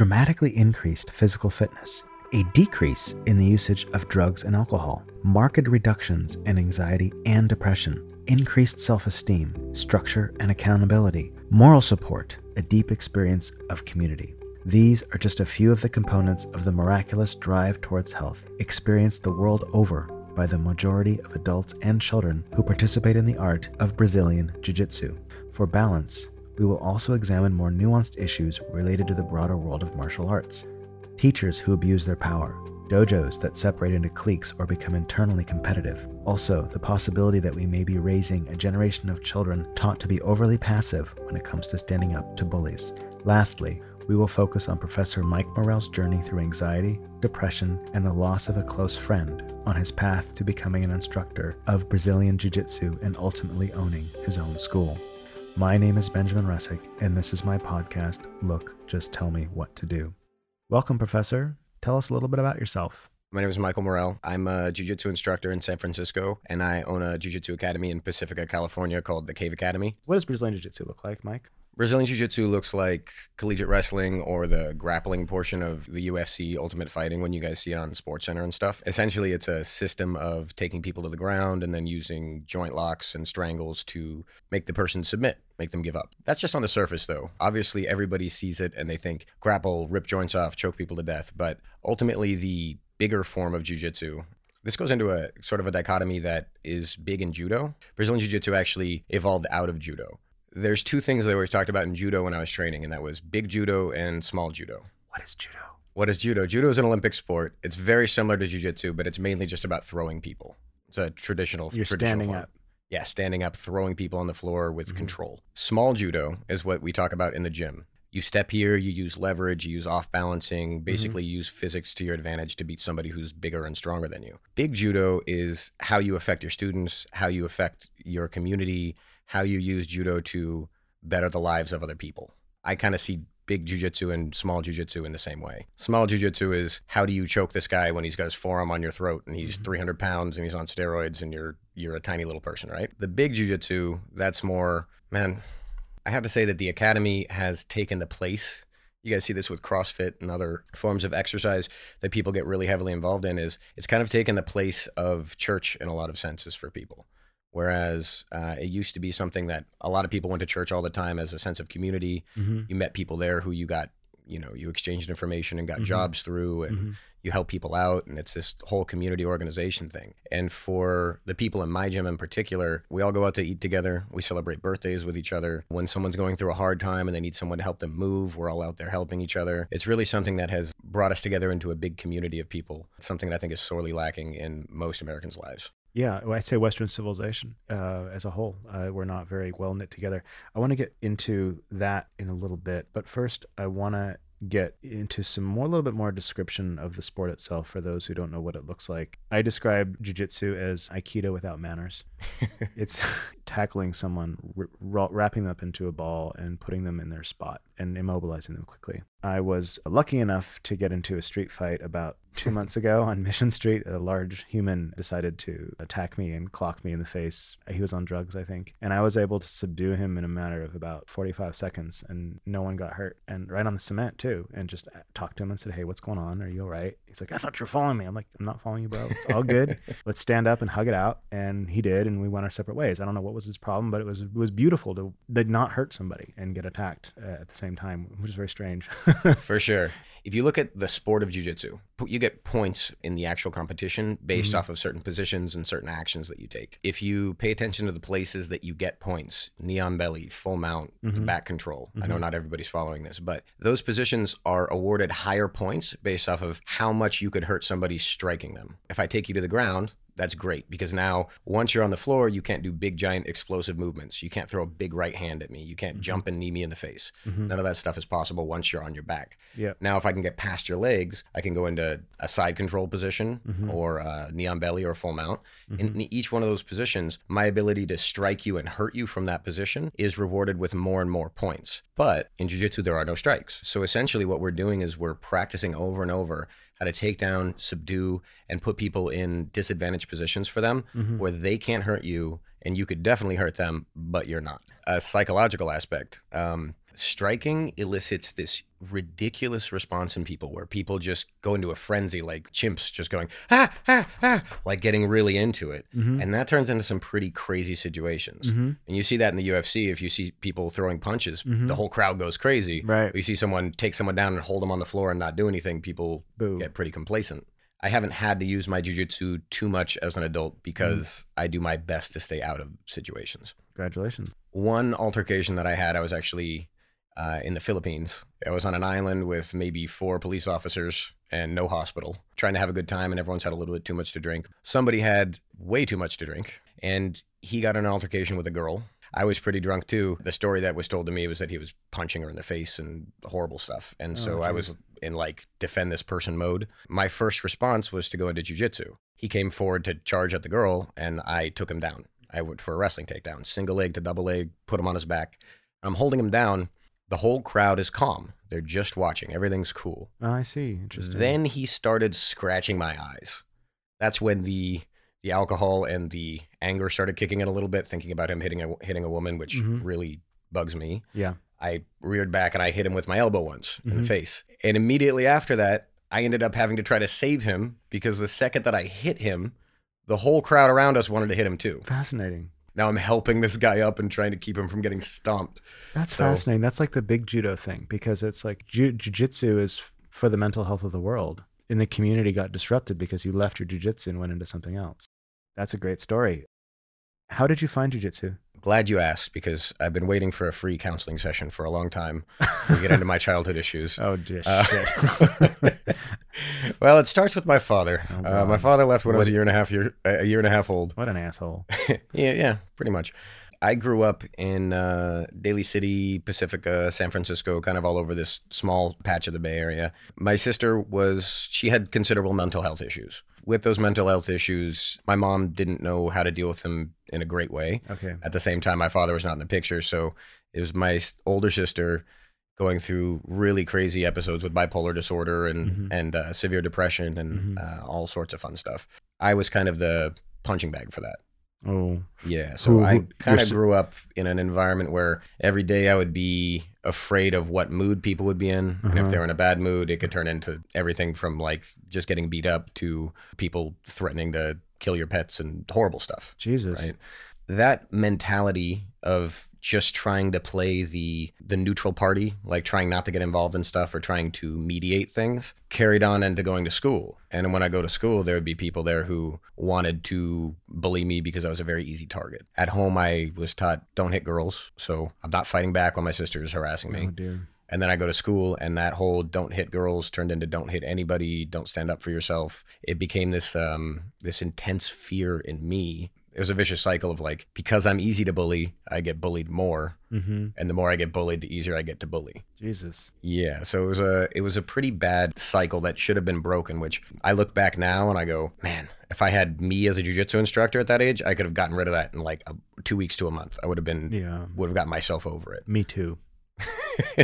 dramatically increased physical fitness, a decrease in the usage of drugs and alcohol, marked reductions in anxiety and depression, increased self esteem, structure and accountability, moral support, a deep experience of community. These are just a few of the components of the miraculous drive towards health experienced the world over by the majority of adults and children who participate in the art of Brazilian Jiu Jitsu. For balance, we will also examine more nuanced issues related to the broader world of martial arts. Teachers who abuse their power, dojos that separate into cliques or become internally competitive. Also, the possibility that we may be raising a generation of children taught to be overly passive when it comes to standing up to bullies. Lastly, we will focus on Professor Mike Morell's journey through anxiety, depression, and the loss of a close friend on his path to becoming an instructor of Brazilian Jiu Jitsu and ultimately owning his own school. My name is Benjamin Resick, and this is my podcast, Look, Just Tell Me What to Do. Welcome, Professor. Tell us a little bit about yourself. My name is Michael Morell. I'm a jiu-jitsu instructor in San Francisco, and I own a jiu-jitsu academy in Pacifica, California called the Cave Academy. What does Brazilian Jiu Jitsu look like, Mike? Brazilian Jiu-Jitsu looks like collegiate wrestling or the grappling portion of the UFC Ultimate Fighting when you guys see it on Sports Center and stuff. Essentially, it's a system of taking people to the ground and then using joint locks and strangles to make the person submit, make them give up. That's just on the surface, though. Obviously, everybody sees it and they think grapple, rip joints off, choke people to death. But ultimately, the bigger form of Jiu-Jitsu this goes into a sort of a dichotomy that is big in judo. Brazilian Jiu Jitsu actually evolved out of judo there's two things I always talked about in judo when I was training, and that was big judo and small judo. What is judo? What is judo? Judo is an Olympic sport. It's very similar to jujitsu, but it's mainly just about throwing people. It's a traditional. You're traditional standing form. up. Yeah, standing up, throwing people on the floor with Mhm. control. Small judo is what we talk about in the gym. You step here, you use leverage, you use off balancing, basically use physics to your advantage to beat somebody who's bigger and stronger than you. Big judo is how you affect your students, how you affect your community, how you use judo to better the lives of other people. I kind of see big jujitsu and small jujitsu in the same way. Small jujitsu is how do you choke this guy when he's got his forearm on your throat and he's Mhm. 300 pounds and he's on steroids and you're you're a tiny little person, right? The big jujitsu, that's more man. I have to say that the academy has taken the place. You guys see this with CrossFit and other forms of exercise that people get really heavily involved in. Is it's kind of taken the place of church in a lot of senses for people. Whereas uh, it used to be something that a lot of people went to church all the time as a sense of community. Mm-hmm. You met people there who you got, you know, you exchanged information and got Mhm. jobs through, and Mm-hmm. you help people out, and it's this whole community organization thing. And for the people in my gym in particular, we all go out to eat together. We celebrate birthdays with each other. When someone's going through a hard time and they need someone to help them move, we're all out there helping each other. It's really something that has brought us together into a big community of people. It's something that I think is sorely lacking in most Americans' lives. Yeah, I'd say Western civilization uh, as a whole, uh, we're not very well knit together. I want to get into that in a little bit, but first, I want to get into some more, a little bit more description of the sport itself for those who don't know what it looks like. I describe jujitsu as aikido without manners. it's tackling someone, r- ra- wrapping them up into a ball, and putting them in their spot and immobilizing them quickly. I was lucky enough to get into a street fight about two months ago on Mission Street. A large human decided to attack me and clock me in the face. He was on drugs, I think. And I was able to subdue him in a matter of about 45 seconds, and no one got hurt. And right on the cement, too. And just talked to him and said, Hey, what's going on? Are you all right? He's like, I thought you were following me. I'm like, I'm not following you, bro. It's all good. Let's stand up and hug it out. And he did, and we went our separate ways. I don't know what was his problem, but it was it was beautiful to did not hurt somebody and get attacked uh, at the same time, which is very strange. For sure. If you look at the sport of jujitsu, you get points in the actual competition based Mhm. off of certain positions and certain actions that you take. If you pay attention to the places that you get points, knee on belly, full mount, Mhm. back control. I know Mhm. not everybody's following this, but those positions are awarded higher points based off of how much you could hurt somebody striking them. If I take you to the ground, that's great because now once you're on the floor, you can't do big, giant, explosive movements. You can't throw a big right hand at me. You can't Mhm. jump and knee me in the face. Mhm. None of that stuff is possible once you're on your back. Yeah. Now, if I can get past your legs, I can go into a side control position Mhm. or a knee on belly or a full mount. In each one of those positions, my ability to strike you and hurt you from that position is rewarded with more and more points. But in jiu-jitsu, there are no strikes. So essentially, what we're doing is we're practicing over and over how to take down, subdue, and put people in disadvantaged positions for them Mhm. where they can't hurt you and you could definitely hurt them, but you're not. A psychological aspect. Um, striking elicits this ridiculous response in people where people just go into a frenzy like chimps just going ah ah ah like getting really into it Mhm. and that turns into some pretty crazy situations Mhm. and you see that in the UFC if you see people throwing punches Mhm. the whole crowd goes crazy Right. you see someone take someone down and hold them on the floor and not do anything people Boo. get pretty complacent I haven't had to use my jujitsu too much as an adult because I do my best to stay out of situations Congratulations. one altercation that I had, I was actually uh, in the Philippines. I was on an island with maybe four police officers and no hospital, trying to have a good time, and everyone's had a little bit too much to drink. Somebody had way too much to drink, and he got an altercation with a girl. I was pretty drunk too. The story that was told to me was that he was punching her in the face and horrible stuff. And so Oh, I was in like defend this person mode. My first response was to go into jujitsu. He came forward to charge at the girl, and I took him down. I went for a wrestling takedown, single leg to double leg, put him on his back. I'm holding him down. The whole crowd is calm. They're just watching. Everything's cool. Oh, I see. Interesting. Then he started scratching my eyes. That's when the the alcohol and the anger started kicking in a little bit, thinking about him hitting a hitting a woman, which Mhm. really bugs me. Yeah. I reared back and I hit him with my elbow once in the Mhm. face. And immediately after that, I ended up having to try to save him because the second that I hit him, the whole crowd around us wanted to hit him too. Fascinating. Now I'm helping this guy up and trying to keep him from getting stomped. That's So- fascinating. That's like the big judo thing because it's like ju- jujitsu is for the mental health of the world. And the community got disrupted because you left your jujitsu and went into something else. That's a great story. How did you find jujitsu? Glad you asked because I've been waiting for a free counseling session for a long time to get into my childhood issues. Oh, dear Uh, shit. well, it starts with my father. Oh, uh, my father left when I was a year and a half year a year and a half old. what an asshole. yeah, yeah, pretty much. I grew up in uh, Daly City, Pacifica, San Francisco, kind of all over this small patch of the Bay Area. My sister was, she had considerable mental health issues. With those mental health issues, my mom didn't know how to deal with them in a great way. Okay. At the same time, my father was not in the picture. So it was my older sister going through really crazy episodes with bipolar disorder and, Mhm. and uh, severe depression and Mhm. uh, all sorts of fun stuff. I was kind of the punching bag for that. Oh, Yeah. So Who- I kind of grew up in an environment where every day I would be afraid of what mood people would be in. Uh-huh. if they're in a bad mood, it could turn into everything from like just getting beat up to people threatening to kill your pets and horrible stuff. Jesus. Right. That mentality of just trying to play the the neutral party, like trying not to get involved in stuff or trying to mediate things, carried on into going to school. And when I go to school, there would be people there who wanted to bully me because I was a very easy target. At home, I was taught don't hit girls, so I'm not fighting back when my sister is harassing me. Oh, dear. And then I go to school, and that whole "don't hit girls" turned into "don't hit anybody," "don't stand up for yourself." It became this um, this intense fear in me. It was a vicious cycle of like because I'm easy to bully, I get bullied more, Mm-hmm. and the more I get bullied, the easier I get to bully. Jesus. Yeah, so it was a it was a pretty bad cycle that should have been broken. Which I look back now and I go, man, if I had me as a jujitsu instructor at that age, I could have gotten rid of that in like a, two weeks to a month. I would have been Yeah. would have got myself over it. Me too.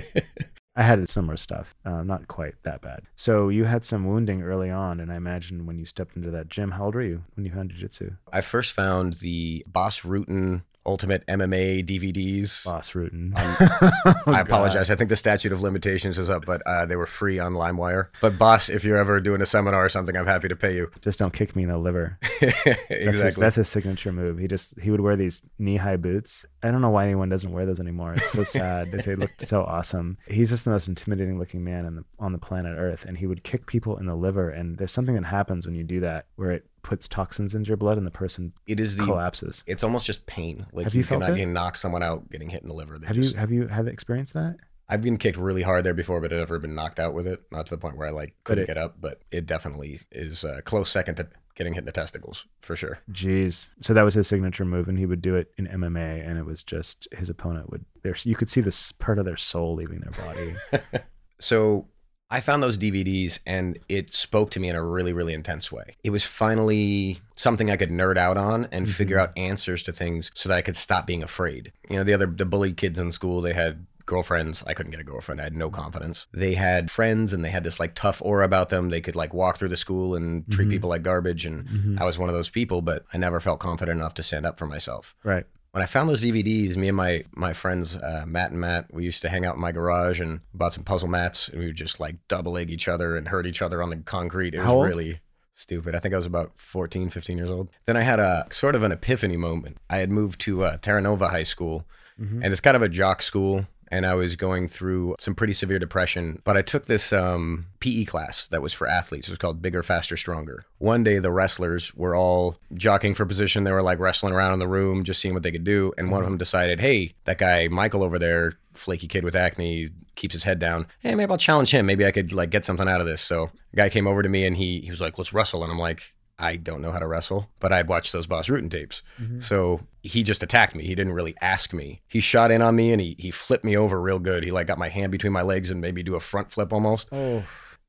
I had similar stuff, uh, not quite that bad. So you had some wounding early on, and I imagine when you stepped into that gym, how old were you when you found jiu-jitsu? I first found the Bas Rutten Ultimate MMA DVDs. Bas Rutten. Um, Oh, I apologize. I think the statute of limitations is up, but uh, they were free on LimeWire. But Bas, if you're ever doing a seminar or something, I'm happy to pay you. Just don't kick me in the liver. That's exactly. his, that's his signature move. He just he would wear these knee high boots. I don't know why anyone doesn't wear those anymore. It's so sad. they looked so awesome. He's just the most intimidating looking man on the on the planet Earth, and he would kick people in the liver. And there's something that happens when you do that, where it puts toxins into your blood, and the person it is the. collapses. It's almost just pain. Like Have you felt cannot it? you knock someone out getting hit in the liver. They Have just, you have you have experienced that? I've been kicked really hard there before, but I've never been knocked out with it. Not to the point where I like couldn't it- get up, but it definitely is a close second to getting hit in the testicles for sure. Jeez. So that was his signature move, and he would do it in MMA, and it was just his opponent would. There's you could see this part of their soul leaving their body. So I found those DVDs and it spoke to me in a really, really intense way. It was finally something I could nerd out on and figure Mhm. out answers to things so that I could stop being afraid. You know, the other the bullied kids in school, they had girlfriends. I couldn't get a girlfriend. I had no confidence. They had friends and they had this like tough aura about them. They could like walk through the school and treat Mhm. people like garbage and Mhm. I was one of those people, but I never felt confident enough to stand up for myself Right. When I found those DVDs, me and my my friends uh, Matt and Matt, we used to hang out in my garage and bought some puzzle mats, and we would just like double leg each other and hurt each other on the concrete. It was really stupid. I think I was about 14, 15 years old. Then I had a sort of an epiphany moment. I had moved to uh, Terra Nova High School, Mhm. and it's kind of a jock school. And I was going through some pretty severe depression, but I took this um, PE class that was for athletes. It was called Bigger, Faster, Stronger. One day, the wrestlers were all jockeying for position. They were like wrestling around in the room, just seeing what they could do. And one of them decided, hey, that guy Michael over there, flaky kid with acne, keeps his head down. Hey, maybe I'll challenge him. Maybe I could like get something out of this. So, a guy came over to me and he he was like, let's wrestle. And I'm like, I don't know how to wrestle, but I'd watched those Bas Rutten tapes. Mhm. So he just attacked me. He didn't really ask me. He shot in on me and he he flipped me over real good. He like got my hand between my legs and maybe do a front flip almost. Oh,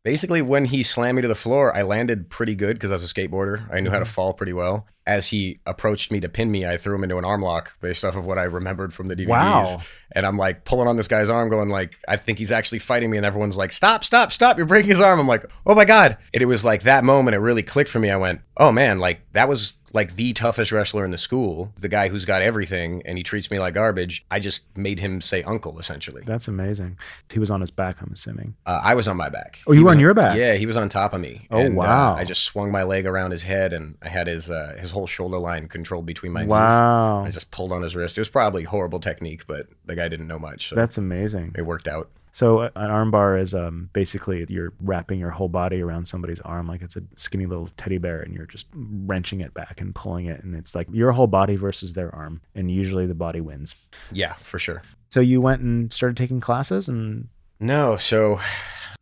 Basically, when he slammed me to the floor, I landed pretty good because I was a skateboarder. I knew how to Mhm. fall pretty well. As he approached me to pin me, I threw him into an arm lock based off of what I remembered from the DVDs. wow. And I'm like pulling on this guy's arm, going like, I think he's actually fighting me. And everyone's like, stop, stop, stop. You're breaking his arm. I'm like, oh my God. And it was like that moment, it really clicked for me. I went, oh man, like that was like the toughest wrestler in the school, the guy who's got everything and he treats me like garbage. I just made him say uncle, essentially. That's amazing. He was on his back, I'm assuming. Uh, I was on my back. Oh, you He were on your back? Yeah, he was on top of me. Oh, And, uh, wow. I just swung my leg around his head and I had his uh, his whole shoulder line controlled between my knees. wow. I just pulled on his wrist. It was probably horrible technique, but the guy didn't know much. So That's amazing. it worked out. So an armbar is um, basically you're wrapping your whole body around somebody's arm like it's a skinny little teddy bear, and you're just wrenching it back and pulling it, and it's like your whole body versus their arm, and usually the body wins. Yeah, for sure. So you went and started taking classes, and No, so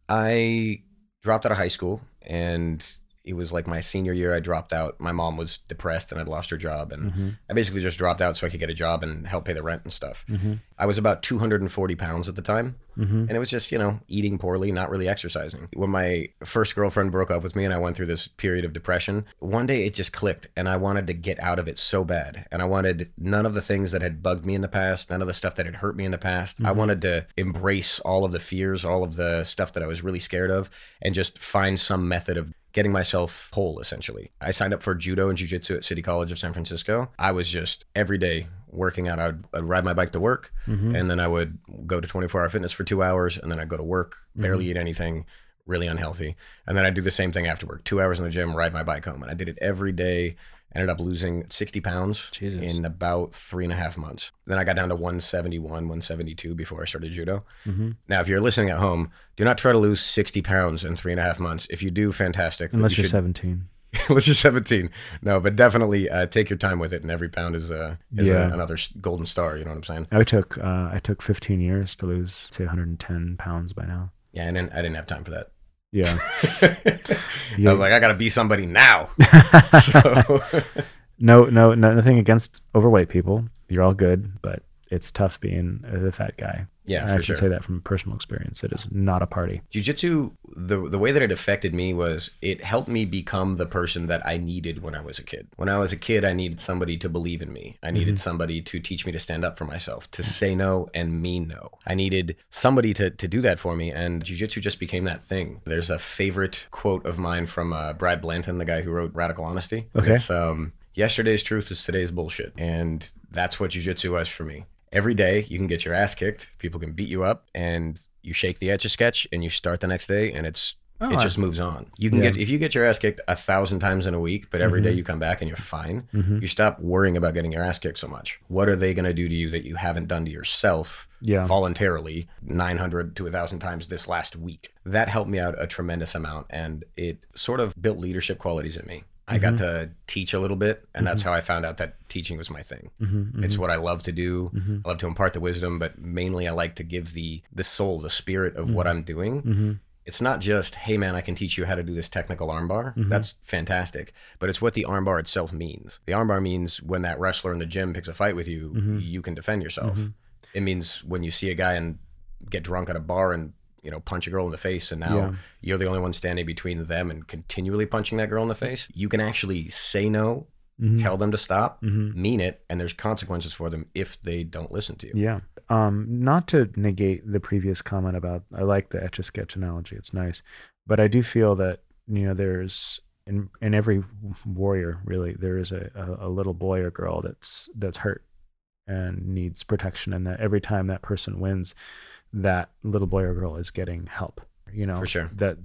I dropped out of high school and it was like my senior year I dropped out. My mom was depressed and I'd lost her job and Mhm, I basically just dropped out so I could get a job and help pay the rent and stuff. mhm, I was about 240 pounds at the time mhm. and it was just, you know, eating poorly, not really exercising. When my first girlfriend broke up with me and I went through this period of depression, one day it just clicked and I wanted to get out of it so bad. And I wanted none of the things that had bugged me in the past, none of the stuff that had hurt me in the past. I Mhm. wanted to embrace all of the fears, all of the stuff that I was really scared of, and just find some method of getting myself whole essentially. I signed up for judo and jiu-jitsu at City College of San Francisco. I was just every day working out. I'd, I'd ride my bike to work Mhm. and then I would go to 24 hour fitness for two hours, and then I'd go to work, barely eat anything, really unhealthy. And then I'd do the same thing after work two hours in the gym, ride my bike home. And I did it every day. Ended up losing 60 pounds Jesus. in about three and a half months. Then I got down to 171, 172 before I started judo. Mhm. Now, if you're listening at home, do not try to lose 60 pounds in three and a half months. If you do, fantastic. Unless you you're should- 17. unless you're 17. No, but definitely uh, take your time with it, and every pound is, uh, is Yeah. uh, another golden star. You know what I'm saying? I took uh, I took 15 years to lose say 110 pounds by now. Yeah, didn't, I didn't have time for that. Yeah. I was like, I gotta be somebody now. So, no, no, no, nothing against overweight people. You're all good, but it's tough being the fat guy. Yeah, I can sure. say that from personal experience. It is not a party. Jiu-jitsu, the the way that it affected me was it helped me become the person that I needed when I was a kid. When I was a kid, I needed somebody to believe in me. I needed somebody to teach me to stand up for myself, to say no and mean no. I needed somebody to to do that for me, and jiu-jitsu just became that thing. There's a favorite quote of mine from uh, Brad Blanton, the guy who wrote Radical Honesty. Okay. It's um, yesterday's truth is today's bullshit, and that's what jiu-jitsu was for me. Every day you can get your ass kicked, people can beat you up, and you shake the etch a sketch, and you start the next day, and it's Oh, it I- just moves on. You can Yeah. get if you get your ass kicked a thousand times in a week, but every day Mhm. you come back and you're fine. Mhm. You stop worrying about getting your ass kicked so much. What are they going to do to you that you haven't done to yourself Yeah. voluntarily 900 to 1000 times this last week? That helped me out a tremendous amount and it sort of built leadership qualities in me. I got to teach a little bit and that's how I found out that teaching was my thing. Mhm, It's what I love to do. I love to impart the wisdom, but mainly I like to give the the soul, the spirit of what I'm doing. It's not just hey man i can teach you how to do this technical armbar Mhm. that's fantastic. But it's what the armbar itself means. The armbar means when that wrestler in the gym picks a fight with you Mhm. you can defend yourself. Mhm. it means when you see a guy and get drunk at a bar and you know punch a girl in the face and now Yeah. you're the only one standing between them and continually punching that girl in the face you can actually say no Mhm, tell them to stop mhm. mean it and there's consequences for them if they don't listen to you Yeah. Um, not to negate the previous comment about I like the etch a sketch analogy. It's nice. But I do feel that, you know, there's in in every warrior really, there is a, a, a little boy or girl that's that's hurt. and needs protection and that every time that person wins that little boy or girl is getting help you know For sure. that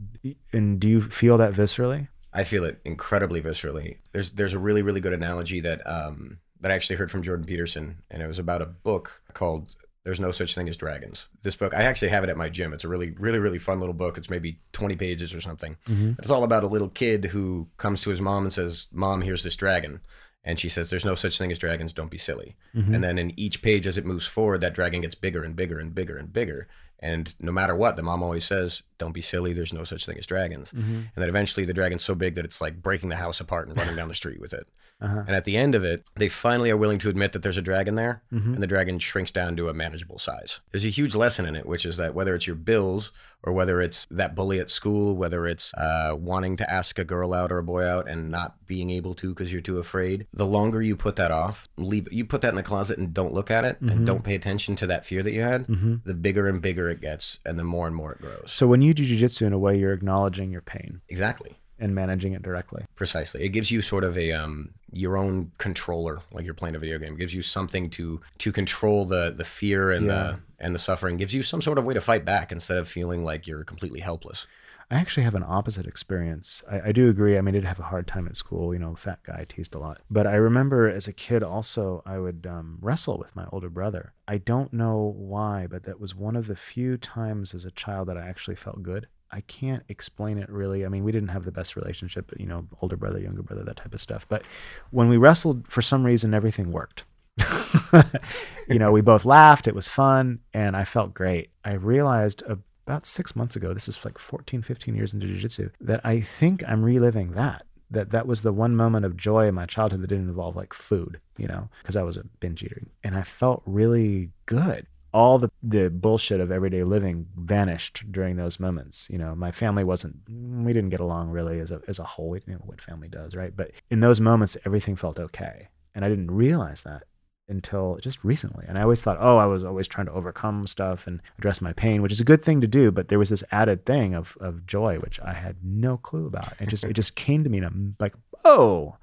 and do you feel that viscerally I feel it incredibly viscerally. There's there's a really really good analogy that um that I actually heard from Jordan Peterson, and it was about a book called "There's No Such Thing as Dragons." This book I actually have it at my gym. It's a really really really fun little book. It's maybe 20 pages or something. mm-hmm. It's all about a little kid who comes to his mom and says, "Mom, here's this dragon." And she says, "There's no such thing as dragons. Don't be silly." Mm-hmm. And then in each page, as it moves forward, that dragon gets bigger and bigger and bigger and bigger. And no matter what, the mom always says, "Don't be silly. There's no such thing as dragons." mm-hmm. And then eventually, the dragon's so big that it's like breaking the house apart and running down the street with it. uh-huh. And at the end of it, they finally are willing to admit that there's a dragon there, Mhm. and the dragon shrinks down to a manageable size. There's a huge lesson in it, which is that whether it's your bills or whether it's that bully at school, whether it's uh, wanting to ask a girl out or a boy out and not being able to because you're too afraid, the longer you put that off, leave you put that in the closet and don't look at it Mhm. and don't pay attention to that fear that you had, Mm-hmm. the bigger and bigger it gets, and the more and more it grows. so when you do jiu-jitsu in a way you're acknowledging your pain Exactly. and managing it directly Precisely. It gives you sort of a um your own controller, like you're playing a video game. It gives you something to to control the the fear and Yeah. And the suffering. Gives you some sort of way to fight back instead of feeling like you're completely helpless. I actually have an opposite experience. I, I do agree. I mean, I did have a hard time at school. You know, fat guy teased a lot. But I remember as a kid also, I would um, wrestle with my older brother. I don't know why, but that was one of the few times as a child that I actually felt good. I can't explain it really. I mean, we didn't have the best relationship, but you know, older brother, younger brother, that type of stuff. But when we wrestled, for some reason, everything worked. you know, we both laughed. It was fun, and I felt great. I realized about six months ago, this is like 14, 15 years into jiu-jitsu, that I think I'm reliving that. That that was the one moment of joy in my childhood that didn't involve like food, you know, because I was a binge eater, and I felt really good. All the the bullshit of everyday living vanished during those moments. You know, my family wasn't, we didn't get along really as a as a whole. We didn't know what family does, right? But in those moments, everything felt okay, and I didn't realize that until just recently. And I always thought, oh, I was always trying to overcome stuff and address my pain, which is a good thing to do. But there was this added thing of of joy, which I had no clue about. It just it just came to me, and I'm like, oh,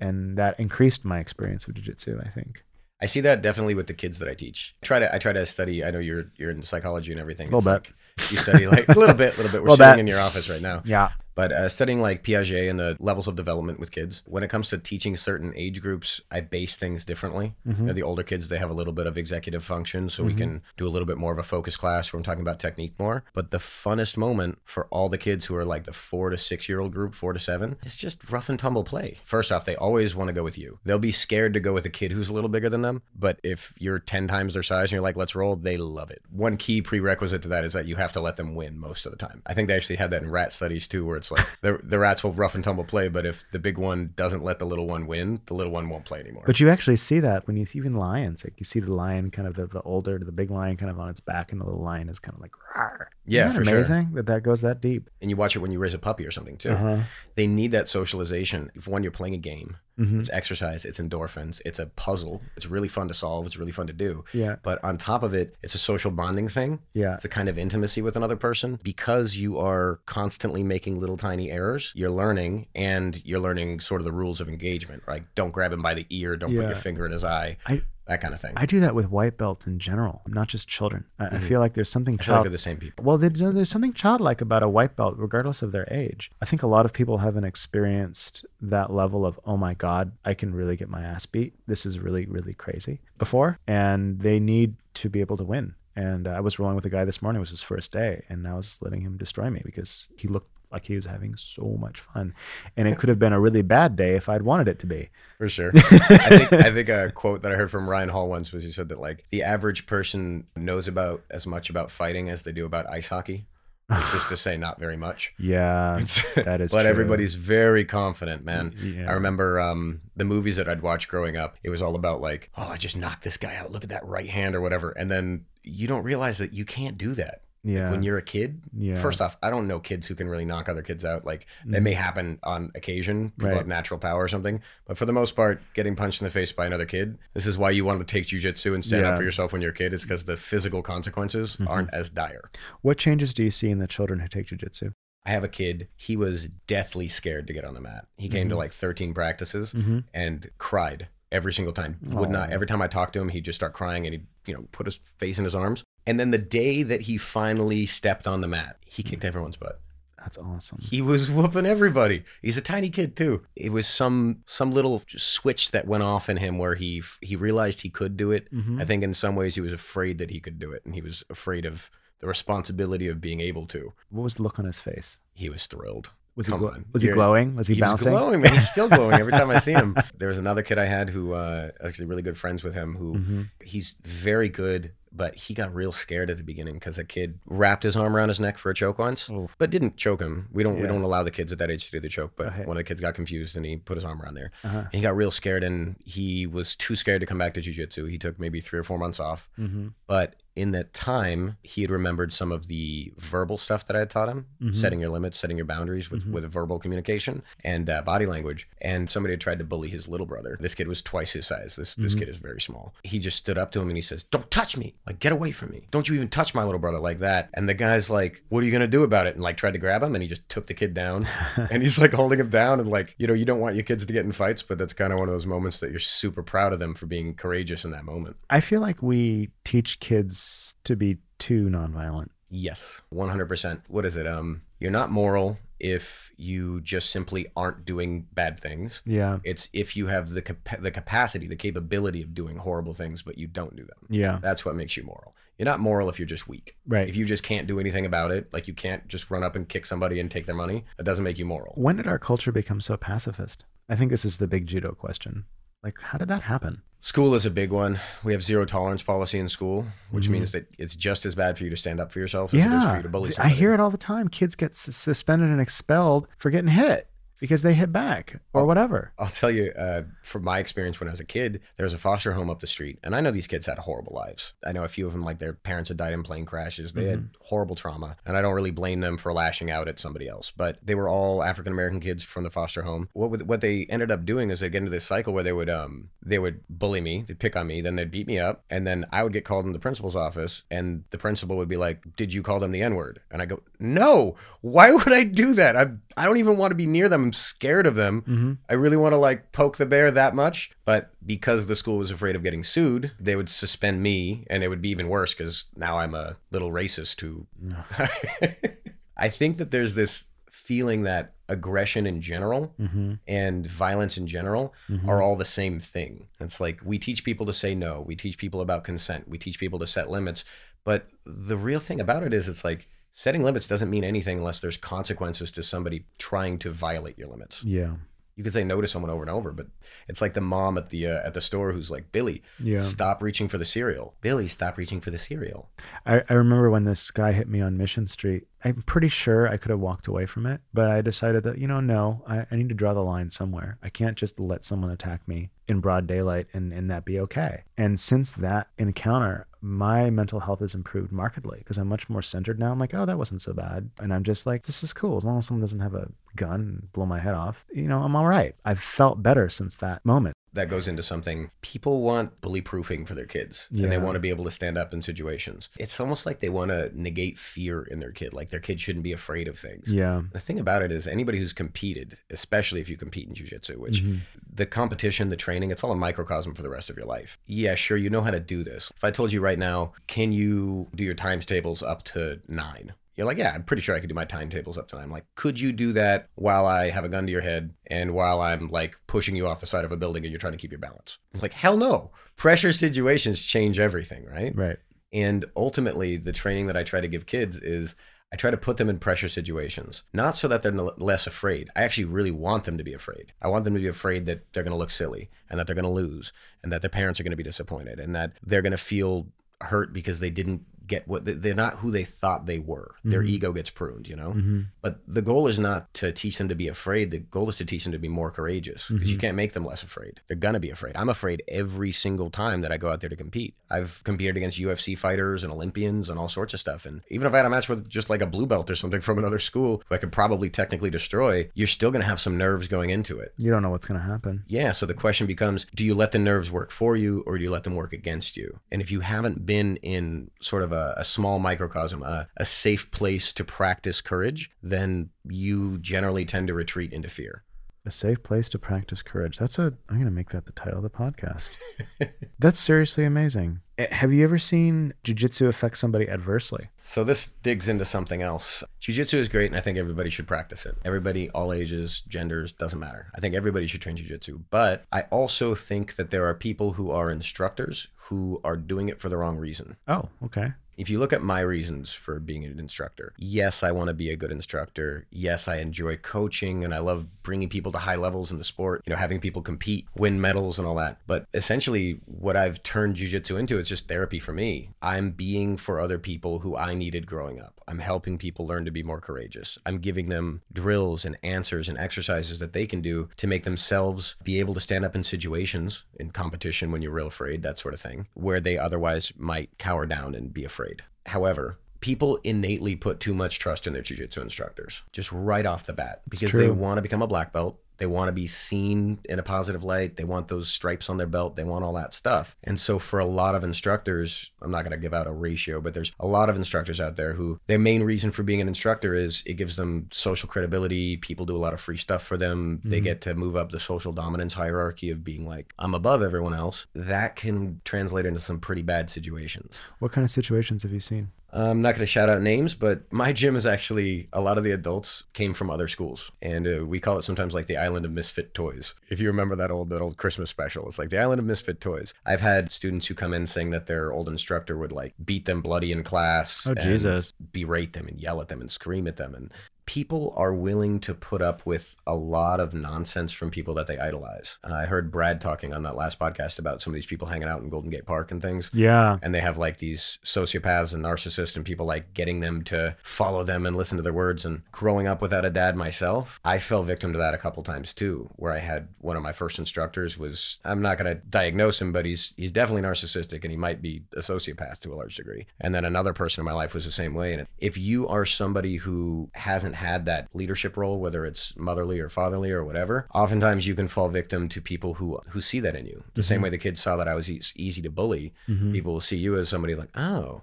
and that increased my experience of jujitsu. I think. I see that definitely with the kids that I teach. I try to I try to study. I know you're you're in psychology and everything. A Little It's bit. like you study like a little bit, little bit. We're Little sitting bit. in your office right now. Yeah. But uh, studying like Piaget and the levels of development with kids, when it comes to teaching certain age groups, I base things differently. Mhm. You know, the older kids, they have a little bit of executive function, so we Mhm. can do a little bit more of a focus class where I'm talking about technique more. But the funnest moment for all the kids who are like the four to six year old group, four to seven, is just rough and tumble play. First off, they always want to go with you. They'll be scared to go with a kid who's a little bigger than them. But if you're 10 times their size and you're like, let's roll, they love it. One key prerequisite to that is that you have to let them win most of the time. I think they actually had that in rat studies too, where it's like the, the rats will rough and tumble play, but if the big one doesn't let the little one win, the little one won't play anymore. But you actually see that when you see even lions. Like you see the lion kind of the, the older, the big lion kind of on its back, and the little lion is kind of like, Rawr. Yeah, Isn't that sure. amazing that that goes that deep. and you watch it when you raise a puppy or something too. Uh-huh. They need that socialization. If one, you're playing a game, Mhm. it's exercise, it's endorphins, it's a puzzle. It's really fun to solve. It's really fun to do. Yeah, But on top of it, it's a social bonding thing. yeah, It's a kind of intimacy with another person because you are constantly making little tiny errors. You're learning and you're learning sort of the rules of engagement. Like don't grab him by the ear, don't put your finger in his eye, I- that kind of thing. I do that with white belts in general, not just children. I, I Mhm. feel like there's something I feel like child. they're the same people. well, there- there's something childlike about a white belt, regardless of their age. I think a lot of people haven't experienced that level of, oh my God, I can really get my ass beat. This is really, really crazy before. And they need to be able to win. And uh, I was rolling with a guy this morning, it was his first day, and I was letting him destroy me because he looked like he was having so much fun. And it could have been a really bad day if I'd wanted it to be. For sure. I think I think a quote that I heard from Ryan Hall once was he said that like the average person knows about as much about fighting as they do about ice hockey. Which is to say not very much. Yeah, that is but true. everybody's very confident, man. Yeah. I remember um, the movies that I'd watch growing up. It was all about like, oh, I just knocked this guy out. Look at that right hand or whatever. And then you don't realize that you can't do that yeah. when you're a kid. yeah. First off, I don't know kids who can really knock other kids out. Like that Mhm. may happen on occasion. People Right. have natural power or something. But for the most part, getting punched in the face by another kid. This is why you want to take jujitsu and stand up for yourself when you're a kid. Is because the physical consequences Mhm. aren't as dire. What changes do you see in the children who take jujitsu? I have a kid. He was deathly scared to get on the mat. He came to Mhm. like 13 practices Mm-hmm. and cried every single time. Would not. Aw. Every time I talked to him, he'd just start crying and he'd you know put his face in his arms. And then the day that he finally stepped on the mat, he kicked everyone's butt. That's awesome. He was whooping everybody. He's a tiny kid too. It was some some little switch that went off in him where he he realized he could do it. Mhm. I think in some ways he was afraid that he could do it, and he was afraid of the responsibility of being able to. What was the look on his face? He was thrilled. Was he Come glo- on. was he glowing? Was he, He bouncing? was glowing, man. He's still glowing every time I see him. There was another kid I had who, uh, actually really good friends with him, who Mhm. he's very good, but he got real scared at the beginning because a kid wrapped his arm around his neck for a choke once, but didn't choke him. We don't we don't allow the kids at that age to do the choke. But Okay. one of the kids got confused and he put his arm around there. Uh-huh. And he got real scared and he was too scared to come back to jujitsu. He took maybe three or four months off. Mhm. But in that time, he had remembered some of the verbal stuff that I had taught him, Mhm. setting your limits, setting your boundaries with, Mhm. with verbal communication and uh, body language. And somebody had tried to bully his little brother. This kid was twice his size. This this Mhm. kid is very small. He just stood up to him and he says, "Don't touch me! Like get away from me! Don't you even touch my little brother like that!" And the guy's like, "What are you gonna do about it?" And like tried to grab him, and he just took the kid down. and he's like holding him down and like you know you don't want your kids to get in fights, but that's kind of one of those moments that you're super proud of them for being courageous in that moment. I feel like we teach kids to be too nonviolent. Yes, 100%. What is it? Um, you're not moral if you just simply aren't doing bad things. Yeah. It's if you have the capa- the capacity, the capability of doing horrible things, but you don't do them. Yeah. That's what makes you moral. You're not moral if you're just weak. Right. If you just can't do anything about it, like you can't just run up and kick somebody and take their money, that doesn't make you moral. when did our culture become so pacifist? I think this is the big judo question. Like, how did that happen? School is a big one. We have zero tolerance policy in school, which Mhm. means that it's just as bad for you to stand up for yourself as it is for you to bully someone. I hear it all the time. Kids get s- suspended and expelled for getting hit because they hit back or whatever. I'll tell you, uh, from my experience when I was a kid, there was a foster home up the street, and I know these kids had horrible lives. I know a few of them, like their parents had died in plane crashes. They had horrible trauma, and I don't really blame them for lashing out at somebody else. But they were all African American kids from the foster home. What would, what they ended up doing is they get into this cycle where they would um they would bully me, they'd pick on me, then they'd beat me up, and then I would get called in the principal's office, and the principal would be like, "Did you call them the N word?" And I go, "No, why would I do that? I I don't even want to be near them. I'm scared of them." hmm I really want to like poke the bear that much, but because the school was afraid of getting sued, they would suspend me, and it would be even worse because now I'm a little racist who. I think that there's this feeling that aggression in general hmm and violence in general hmm are all the same thing. It's like we teach people to say no, we teach people about consent, we teach people to set limits, but the real thing about it is it's like setting limits doesn't mean anything unless there's consequences to somebody trying to violate your limits Yeah. you could say no to someone over and over, but it's like the mom at the uh, at the store who's like, "Billy, Yeah. stop reaching for the cereal. Billy, stop reaching for the cereal." I, I remember when this guy hit me on Mission Street. I'm pretty sure I could have walked away from it, but I decided that, you know, no, I, I need to draw the line somewhere. I can't just let someone attack me in broad daylight and, and that be okay. And since that encounter, my mental health has improved markedly because I'm much more centered now. I'm like, oh, that wasn't so bad. And I'm just like, this is cool. As long as someone doesn't have a gun and blow my head off, you know, I'm all right. I've felt better since that moment. That goes into something people want bully proofing for their kids, and they want to be able to stand up in situations. It's almost like they want to negate fear in their kid, like their kid shouldn't be afraid of things. Yeah. The thing about it is, anybody who's competed, especially if you compete in jujitsu, which Mhm. the competition, the training, it's all a microcosm for the rest of your life. Yeah, sure, you know how to do this. If I told you right now, can you do your times tables up to nine? You're like, yeah, I'm pretty sure I could do my timetables up to nine. I'm like, could you do that while I have a gun to your head and while I'm like pushing you off the side of a building and you're trying to keep your balance? I'm like, hell no. Pressure situations change everything, right? Right. And ultimately, the training that I try to give kids is I try to put them in pressure situations, not so that they're n- less afraid. I actually really want them to be afraid. I want them to be afraid that they're going to look silly and that they're going to lose and that their parents are going to be disappointed and that they're going to feel hurt because they didn't get what they're not who they thought they were. Their Mhm. ego gets pruned, you know? hmm But the goal is not to teach them to be afraid. The goal is to teach them to be more courageous because you Mhm. can't make them less afraid. They're to be afraid. I'm afraid every single time that I go out there to compete. I've competed against UFC fighters and Olympians and all sorts of stuff. And even if I had a match with just like a blue belt or something from another school who I could probably technically destroy, you're still to have some nerves going into it. You don't know what's to happen. Yeah, so the question becomes do you let the nerves work for you or do you let them work against you? And if you haven't been in sort of a, a small microcosm, a, a safe place to practice courage, then you generally tend to retreat into fear. A safe place to practice courage. That's a. I'm gonna make that the title of the podcast. That's seriously amazing. Eh, Have you ever seen jujitsu affect somebody adversely? So this digs into something else. Jiu-jitsu is great and I think everybody should practice it. Everybody, all ages, genders, doesn't matter. I think everybody should train jiu-jitsu. But I also think that there are people who are instructors who are doing it for the wrong reason. Oh, okay. If you look at my reasons for being an instructor, yes, I want to be a good instructor. Yes, I enjoy coaching and I love bringing people to high levels in the sport, you know, having people compete, win medals and all that. But essentially, what I've turned jujitsu into is just therapy for me. I'm being for other people who I needed growing up. I'm helping people learn to be more courageous. I'm giving them drills and answers and exercises that they can do to make themselves be able to stand up in situations in competition when you're real afraid, that sort of thing, where they otherwise might cower down and be afraid. However, people innately put too much trust in their jiu-jitsu instructors just right off the bat because they want to become a black belt they want to be seen in a positive light. They want those stripes on their belt. They want all that stuff. And so for a lot of instructors i'm not going to give out a ratio but there's a lot of instructors out there who their main reason for being an instructor is it gives them social credibility. People do a lot of free stuff for them. They Mhm. get to move up the social dominance hierarchy of being like i'm above everyone else. That can translate into some pretty bad situations. What kind of situations have you seen? I'm not going to shout out names, but my gym is actually a lot of the adults came from other schools, and uh, we call it sometimes like the island of misfit toys. If you remember that old that old Christmas special, it's like the island of misfit toys. I've had students who come in saying that their old instructor would like beat them bloody in class, Oh, and Jesus. berate them and yell at them and scream at them, and people are willing to put up with a lot of nonsense from people that they idolize. Uh, I heard Brad talking on that last podcast about some of these people hanging out in Golden Gate Park and things Yeah. and they have like these sociopaths and narcissists and people like getting them to follow them and listen to their words and growing up without a dad myself i fell victim to that a couple times too where i had one of my first instructors was i'm not going to diagnose him but he's he's definitely narcissistic and he might be a sociopath to a large degree and then another person in my life was the same way and if you are somebody who hasn't had that leadership role whether it's motherly or fatherly or whatever oftentimes you can fall victim to people who who see that in you the same Mhm. way the kids saw that i was e- easy to bully Mhm. people will see you as somebody like, oh,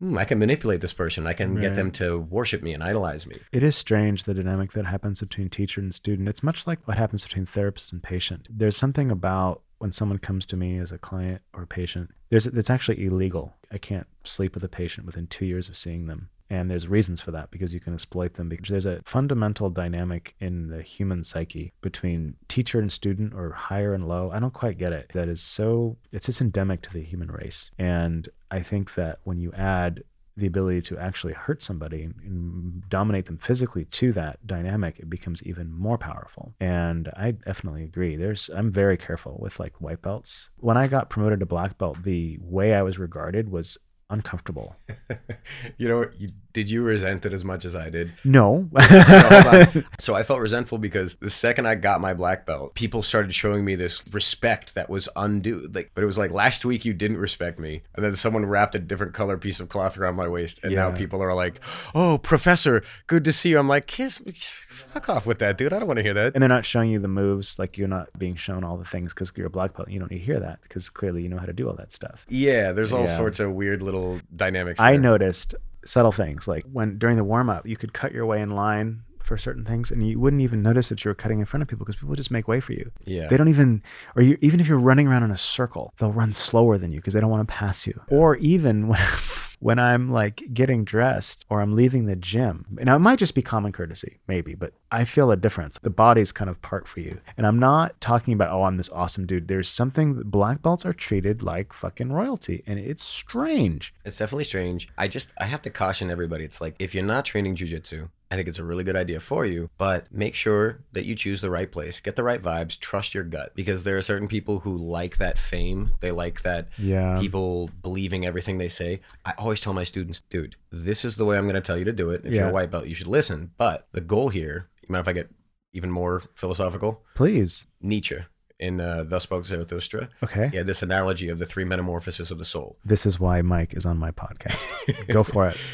hmm, I can manipulate this person. I can Right. get them to worship me and idolize me. It is strange the dynamic that happens between teacher and student. It's much like what happens between therapist and patient. There's something about when someone comes to me as a client or a patient. There's it's actually illegal. I can't sleep with a patient within two years of seeing them. And there's reasons for that because you can exploit them. Because there's a fundamental dynamic in the human psyche between teacher and student, or higher and low. I don't quite get it. That is so. It's just endemic to the human race. And I think that when you add the ability to actually hurt somebody and dominate them physically to that dynamic, it becomes even more powerful. And I definitely agree. There's I'm very careful with like white belts. When I got promoted to black belt, the way I was regarded was uncomfortable. you know, you, did you resent it as much as I did? No. on. So I felt resentful because the second I got my black belt, people started showing me this respect that was undue. Like, but it was like last week you didn't respect me, and then someone wrapped a different color piece of cloth around my waist, and now people are like, "Oh, professor, good to see you." I'm like, "Kiss me, fuck off with that, dude. I don't want to hear that." and they're not showing you the moves, like you're not being shown all the things because you're a black belt. You don't need to hear that because clearly you know how to do all that stuff. Yeah, there's all Yeah. sorts of weird little dynamics. I noticed subtle things like when during the warm up, you could cut your way in line for certain things and you wouldn't even notice that you were cutting in front of people because people just make way for you. Yeah. They don't even, or you, even if you're running around in a circle, they'll run slower than you because they don't want to pass you. Or even when, when I'm like getting dressed or I'm leaving the gym, now it might just be common courtesy, maybe, but I feel a difference. The body's kind of part for you. And I'm not talking about, oh, I'm this awesome dude. There's something, black belts are treated like fucking royalty and it's strange. It's definitely strange. I just I have to caution everybody. It's like if you're not training jujitsu, I think it's a really good idea for you, but make sure that you choose the right place, get the right vibes, trust your gut, because there are certain people who like that fame. They like that Yeah. people believing everything they say. I always tell my students, dude, this is the way I'm going to tell you to do it. If you're a white belt, you should listen. But the goal here, you mind if I get even more philosophical? Please. Nietzsche in uh, Thus Spoke Zarathustra. Okay. Yeah, this analogy of the three metamorphoses of the soul. This is why Mike is on my podcast. Go for it.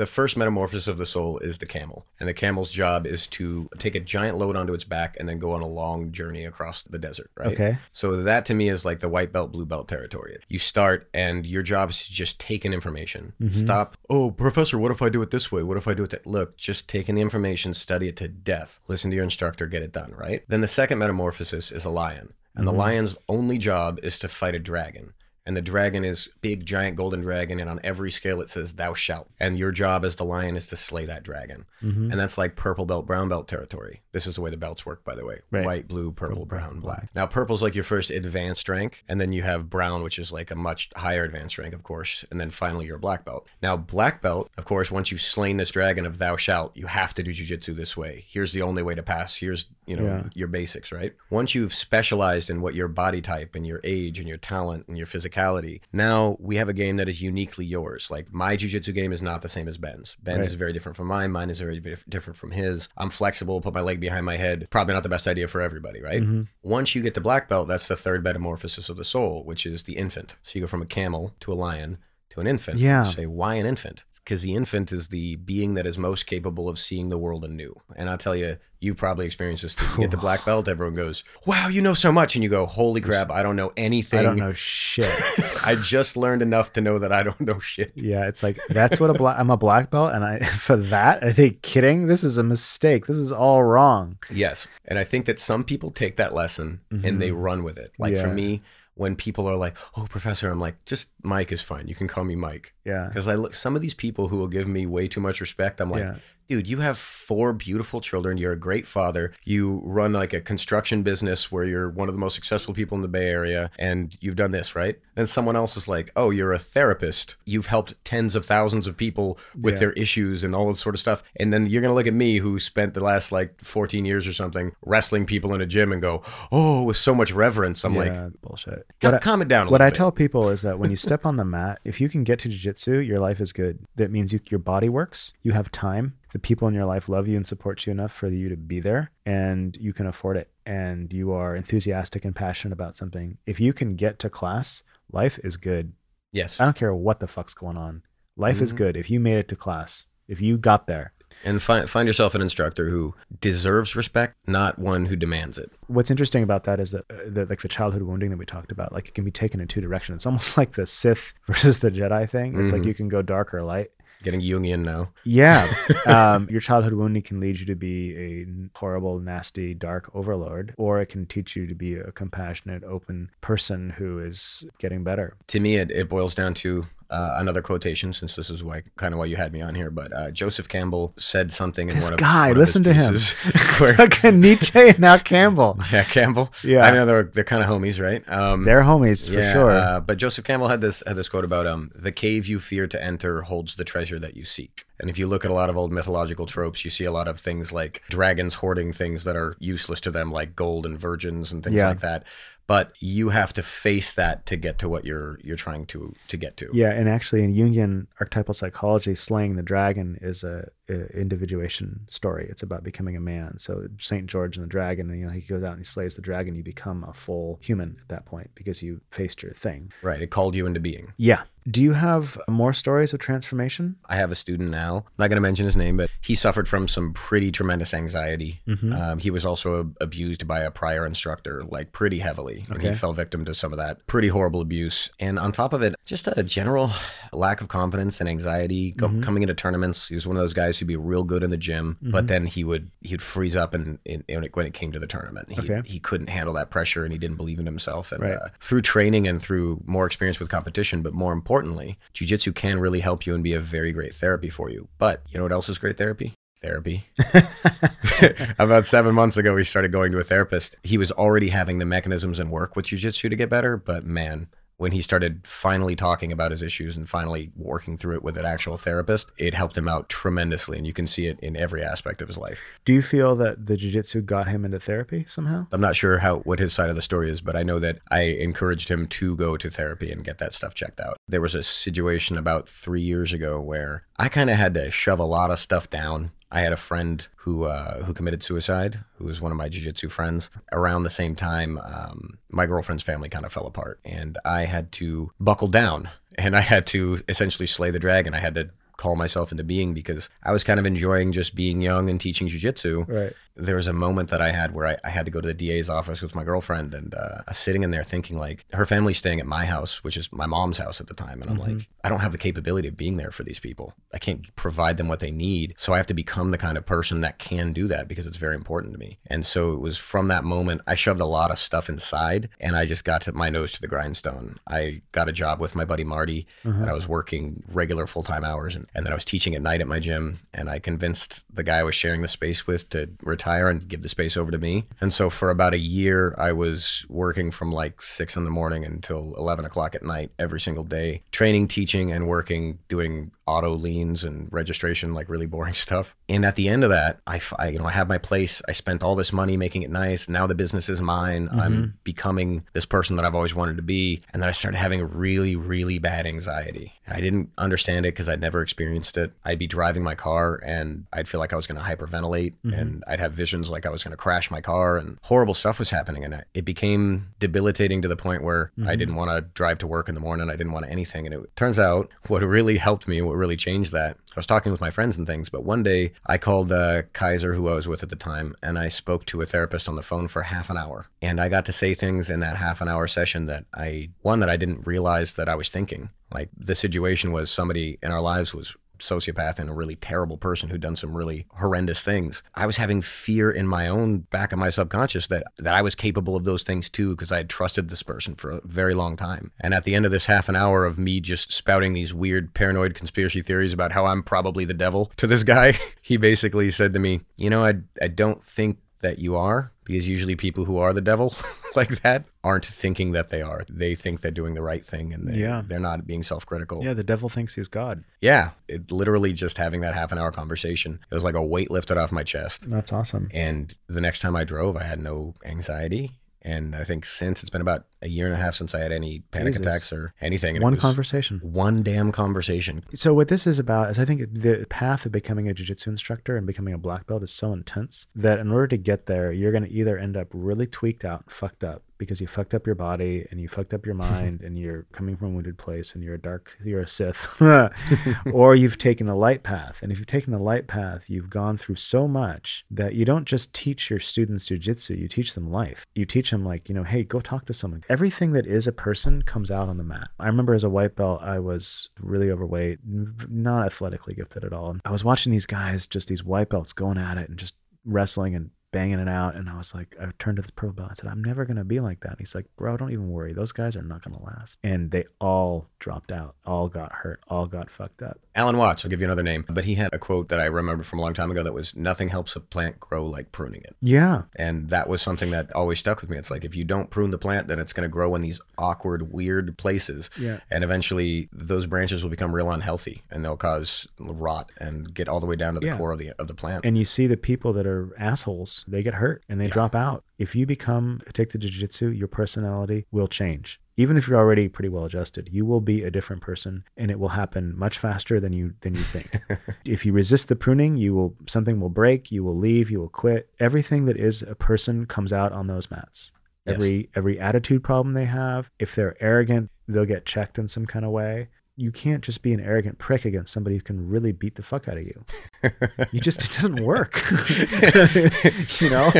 The first metamorphosis of the soul is the camel. And the camel's job is to take a giant load onto its back and then go on a long journey across the desert, right? Okay. So that to me is like the white belt, blue belt territory. You start and your job is to just take in information. Mhm. Stop. Oh, professor, what if I do it this way? What if I do it that? Look, just take in the information, study it to death. Listen to your instructor, get it done, right? Then the second metamorphosis is a lion. And the lion's only job is to fight a dragon. And the dragon is big, giant golden dragon, and on every scale it says "Thou shalt." And your job as the lion is to slay that dragon, Mhm. and that's like purple belt, brown belt territory. This is the way the belts work, by the way: Right. white, blue, purple, brown, black. Now, purple's like your first advanced rank, and then you have brown, which is like a much higher advanced rank, of course, and then finally your black belt. Now, black belt, of course, once you've slain this dragon of "Thou shalt," you have to do jujitsu this way. Here's the only way to pass. Here's you know Yeah. your basics, right? Once you've specialized in what your body type and your age and your talent and your physicality, now we have a game that is uniquely yours. Like my jujitsu game is not the same as Ben's. Ben's Right. is very different from mine. Mine is very different from his. I'm flexible, put my leg behind my head. Probably not the best idea for everybody, right? Mhm. Once you get to black belt, that's the third metamorphosis of the soul, which is the infant. So you go from a camel to a lion to an infant. Yeah. You say, why an infant? Because the infant is the being that is most capable of seeing the world anew. And I'll tell you, you probably experienced this. You get the black belt, everyone goes, wow, you know so much. And you go, holy crap, I don't know anything. I don't know shit. I just learned enough to know that I don't know shit. Yeah, it's like that's what a black. I'm a black belt, and I for that I think kidding. This is a mistake. This is all wrong. Yes. And I think that some people take that lesson and they run with it. Like for Mm-hmm. Me, when people are like, oh, professor, I'm like, just Mike is fine. You can call me Mike. Yeah, Because I look, some of these people who will give me way too much respect, I'm like, yeah, dude, you have four beautiful children. You're a great father. You run like a construction business where you're one of the most successful people in the Bay Area, and you've done this, right? And someone else is like, oh, you're a therapist. You've helped tens of thousands of people with Yeah. their issues and all this sort of stuff. And then you're going to look at me, who spent the last like 14 years or something wrestling people in a gym and go, oh, with so much reverence. I'm like, bullshit. "Calm- I, calm it down what I bit." tell people is that when you step on the mat, if you can get to jujitsu, your life is good. That means you, your body works. You have time. The people in your life love you and support you enough for you to be there, and you can afford it. And you are enthusiastic and passionate about something. If you can get to class, life is good. Yes. I don't care what the fuck's going on. Life is Mhm. good if you made it to class. If you got there. And find, find yourself an instructor who deserves respect, not one who demands it. What's interesting about that is that, uh, that like the childhood wounding that we talked about, like it can be taken in two directions. It's almost like the Sith versus the Jedi thing. It's like Mhm. you can go dark or light. Getting Jungian now. Yeah. um, your childhood wounding can lead you to be a horrible, nasty, dark overlord, or it can teach you to be a compassionate, open person who is getting better. to me it, it boils down to uh, another quotation since this is why kind of why you had me on here but uh, joseph campbell said something in This one of guy, one of listen to him. where- Fucking Nietzsche and now Campbell. yeah campbell Yeah. i know they're, they're kind of homies right um They're homies for yeah, sure. uh, but joseph campbell had this had this quote about um the cave you fear to enter holds the treasure that you seek and if you look at a lot of old mythological tropes you see a lot of things like dragons hoarding things that are useless to them like gold and virgins and things Yeah. like that but you have to face that to get to what you're you're trying to to get to. Yeah, and actually in Jungian archetypal psychology, slaying the dragon is a, individuation story. It's about becoming a man. So Saint George and the dragon, you know, he goes out and he slays the dragon. You become a full human at that point because you faced your thing. right it called you into being Yeah. Do you have more stories of transformation? I have a student now. I'm not going to mention his name, but he suffered from some pretty tremendous anxiety. Mhm. Um, he was also abused by a prior instructor, like pretty heavily. And Okay. he fell victim to some of that pretty horrible abuse. And on top of it, just a general lack of confidence and anxiety go, Mhm. coming into tournaments. He was one of those guys who'd be real good in the gym, but Mhm. then he would he'd freeze up and, and, and when it came to the tournament, he, Okay. he couldn't handle that pressure and he didn't believe in himself. And Right. uh, through training and through more experience with competition, but more importantly, jujitsu can really help you and be a very great therapy for you. But you know what else is great therapy? Therapy. About seven months ago, we started going to a therapist. He was already having the mechanisms and work with jujitsu to get better, but man, when he started finally talking about his issues and finally working through it with an actual therapist, it helped him out tremendously. And you can see it in every aspect of his life. Do you feel that the jiu-jitsu got him into therapy somehow? I'm not sure how what his side of the story is, but I know that I encouraged him to go to therapy and get that stuff checked out. There was a situation about three years ago where I kind of had to shove a lot of stuff down. I had a friend who uh, who committed suicide, who was one of my jujitsu friends. Around the same time, um, my girlfriend's family kind of fell apart, and I had to buckle down, and I had to essentially slay the dragon. I had to call myself into being because I was kind of enjoying just being young and teaching jujitsu. Right. There was a moment that I had where I, I had to go to the DA's office with my girlfriend and uh, sitting in there thinking like her family's staying at my house, which is my mom's house at the time. And I'm Mhm. like, I don't have the capability of being there for these people. I can't provide them what they need. So I have to become the kind of person that can do that because it's very important to me. And so it was from that moment, I shoved a lot of stuff inside and I just got to my nose to the grindstone. I got a job with my buddy Marty Uh-huh. and I was working regular full time hours and, and then I was teaching at night at my gym and I convinced the guy I was sharing the space with to retire and give the space over to me. And so for about a year I was working from like six in the morning until eleven o'clock at night every single day, training, teaching, and working, doing auto liens and registration, like really boring stuff. And at the end of that, I, I, you know, I have my place. I spent all this money making it nice. Now the business is mine. I'm becoming this person that I've always wanted to be. And then I started having really, really bad anxiety. And I didn't understand it because I'd never experienced it. I'd be driving my car and I'd feel like I was going to hyperventilate Mhm. and I'd have visions like I was going to crash my car and horrible stuff was happening. And it- became debilitating to the point where I Mhm. didn't want to drive to work in the morning. I didn't want anything. And it turns out what really helped me, what really changed that, I was talking with my friends and things, but one day I called uh, Kaiser, who I was with at the time, and I spoke to a therapist on the phone for half an hour. And I got to say things in that half an hour session that I, one, that I didn't realize that I was thinking. Like the situation was somebody in our lives was sociopath and a really terrible person who'd done some really horrendous things. I was having fear in my own back of my subconscious that that I was capable of those things too because I had trusted this person for a very long time. And at the end of this half an hour of me just spouting these weird paranoid conspiracy theories about how I'm probably the devil to this guy, he basically said to me, "You know, I I don't think that you are because usually people who are the devil like that aren't thinking that they are. They think they're doing the right thing and they, Yeah. they're not being self-critical. Yeah, the devil thinks he's God. Yeah, it literally just having that half an hour conversation. It was like a weight lifted off my chest. That's awesome. And the next time I drove, I had no anxiety. And I think since it's been about a year and a half since I had any panic Jesus. attacks or anything. and One conversation. One damn conversation. So what this is about is I think the path of becoming a jiu-jitsu instructor and becoming a black belt is so intense that in order to get there, you're going to either end up really tweaked out, and fucked up because you fucked up your body and you fucked up your mind and you're coming from a wounded place and you're a dark, you're a Sith, or you've taken the light path. And if you've taken the light path, you've gone through so much that you don't just teach your students jiu-jitsu, you teach them life. You teach them like, you know, hey, go talk to someone. Everything that is a person comes out on the mat. I remember as a white belt, I was really overweight, not athletically gifted at all. I was watching these guys, just these white belts going at it and just wrestling and banging it out. And I was like, I turned to the purple belt. I said, I'm never going to be like that. And he's like, bro, don't even worry. Those guys are not going to last. And they all dropped out, all got hurt, all got fucked up. Alan Watts, I'll give you another name. But he had a quote that I remember from a long time ago that was nothing helps a plant grow like pruning it. Yeah. And that was something that always stuck with me. It's like if you don't prune the plant, then it's going to grow in these awkward, weird places. Yeah. And eventually those branches will become real unhealthy and they'll cause rot and get all the way down to the Yeah. core of the of the plant. And you see the people that are assholes, they get hurt and they Yeah. drop out. If you become addicted to jiu-jitsu, your personality will change. Even if you're already pretty well adjusted, you will be a different person and it will happen much faster than you than you think. if you resist the pruning, you will something will break, you will leave, you will quit. Everything that is a person comes out on those mats. Yes. Every every attitude problem they have, if they're arrogant, they'll get checked in some kind of way. You can't just be an arrogant prick against somebody who can really beat the fuck out of you. You just it doesn't work. you know?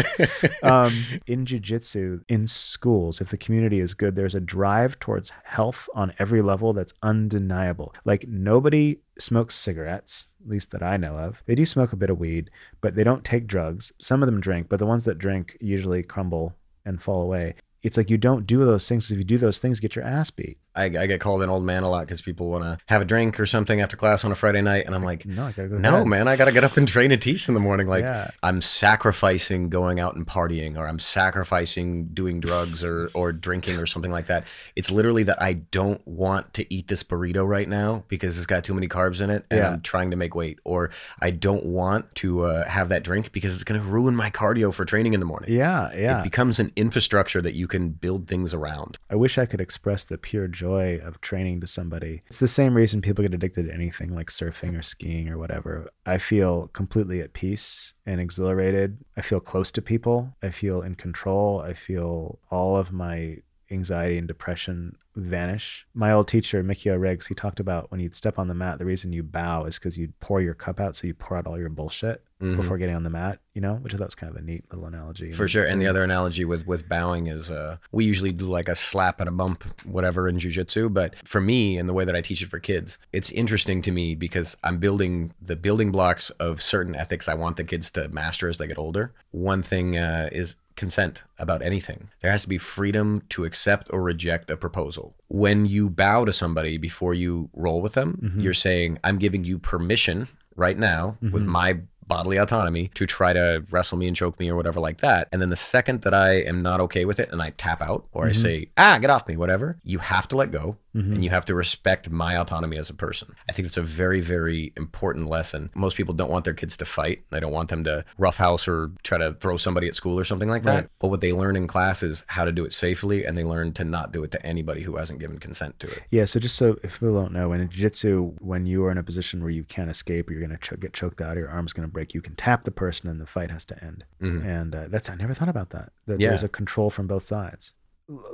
um, in jiu-jitsu in schools if the community is good there's a drive towards health on every level that's undeniable like nobody smokes cigarettes at least that i know of they do smoke a bit of weed but they don't take drugs some of them drink but the ones that drink usually crumble and fall away it's like you don't do those things if you do those things get your ass beat I, I get called an old man a lot because people want to have a drink or something after class on a Friday night, and I'm like, no go no, man, I gotta get up and train and teach in the morning. Like, yeah I'm sacrificing going out and partying, or I'm sacrificing doing drugs or or drinking or something like that. It's literally that I don't want to eat this burrito right now because it's got too many carbs in it, and Yeah. I'm trying to make weight, or I don't want to uh, have that drink because it's gonna ruin my cardio for training in the morning. yeah yeah It becomes an infrastructure that you can build things around. I wish I could express the pure joy of training to somebody. It's the same reason people get addicted to anything like surfing or skiing or whatever. I feel completely at peace and exhilarated. I feel close to people. I feel in control. I feel all of my anxiety and depression vanish. My old teacher, Mikio Riggs, he talked about when you'd step on the mat, the reason you bow is because you'd pour your cup out. So you pour out all your bullshit Mhm. before getting on the mat, you know, which I thought was kind of a neat little analogy. For sure. And the other analogy with with bowing is uh we usually do like a slap and a bump, whatever in jujitsu. But for me and the way that I teach it for kids, it's interesting to me because I'm building the building blocks of certain ethics I want the kids to master as they get older. One thing uh, is consent about anything. There has to be freedom to accept or reject a proposal. When you bow to somebody before you roll with them, Mhm. you're saying, I'm giving you permission right now with Mhm. my bodily autonomy to try to wrestle me and choke me or whatever like that. And then the second that I am not okay with it and I tap out or I Mhm. say, ah, get off me, whatever, you have to let go Mhm. and you have to respect my autonomy as a person. I think it's a very, very important lesson. Most people don't want their kids to fight. They don't want them to roughhouse or try to throw somebody at school or something like that. Right. But what they learn in class is how to do it safely and they learn to not do it to anybody who hasn't given consent to it. Yeah, so just so if people don't know, in jiu-jitsu, when you are in a position where you can't escape or you're going to ch- get choked out, or your arm's going to break, you can tap the person and the fight has to end. Mhm. And uh, that's I never thought about that. That Yeah. there's a control from both sides.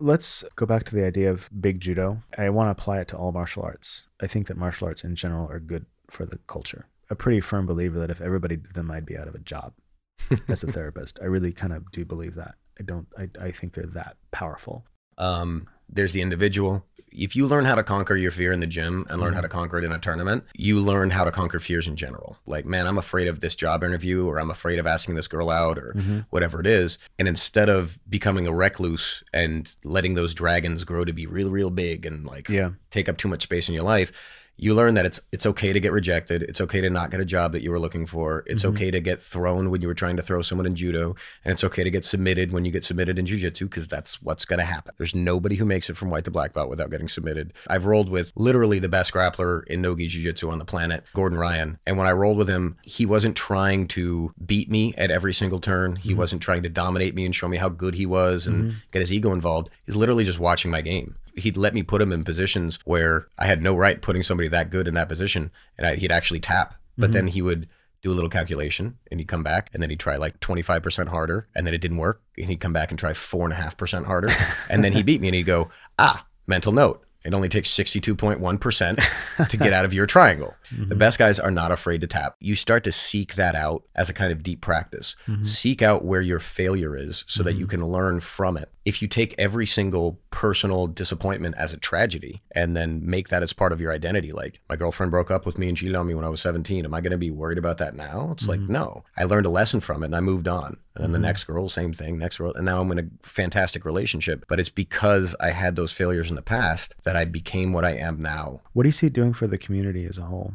Let's go back to the idea of big judo. I want to apply it to all martial arts. I think that martial arts in general are good for the culture. A pretty firm believer that if everybody did them, I'd be out of a job as a therapist. I really kind of do believe that. I don't. I, I think they're that powerful. Um, there's the individual. If you learn how to conquer your fear in the gym and learn how to conquer it in a tournament, you learn how to conquer fears in general. Like, man, I'm afraid of this job interview, or I'm afraid of asking this girl out, or Mhm. whatever it is. And instead of becoming a recluse and letting those dragons grow to be real, real big and like Yeah. take up too much space in your life, you learn that it's it's okay to get rejected. It's okay to not get a job that you were looking for. It's Mhm. okay to get thrown when you were trying to throw someone in judo, and it's okay to get submitted when you get submitted in jujitsu because that's what's going to happen. There's nobody who makes it from white to black belt without getting submitted. I've rolled with literally the best grappler in nogi jujitsu on the planet, Gordon Ryan, and when I rolled with him, he wasn't trying to beat me at every single turn. He Mhm. wasn't trying to dominate me and show me how good he was and Mhm. get his ego involved. He's literally just watching my game. He'd let me put him in positions where I had no right putting somebody that good in that position, and I, he'd actually tap. But Mhm. then he would do a little calculation, and he'd come back, and then he'd try like twenty five percent harder, and then it didn't work, and he'd come back and try four and a half percent harder, and then he beat me, and he'd go, ah, mental note. It only takes 62.1% to get out of your triangle. The Mhm. best guys are not afraid to tap. You start to seek that out as a kind of deep practice. Mhm. Seek out where your failure is so that you Mhm. can learn from it. If you take every single personal disappointment as a tragedy and then make that as part of your identity, like my girlfriend broke up with me and cheated on me when I was 17, am I going to be worried about that now? It's like, Mhm. no. I learned a lesson from it and I moved on. And then the Mhm. next girl, same thing, next girl. And now I'm in a fantastic relationship. But it's because I had those failures in the past that I became what I am now. What do you see doing for the community as a whole?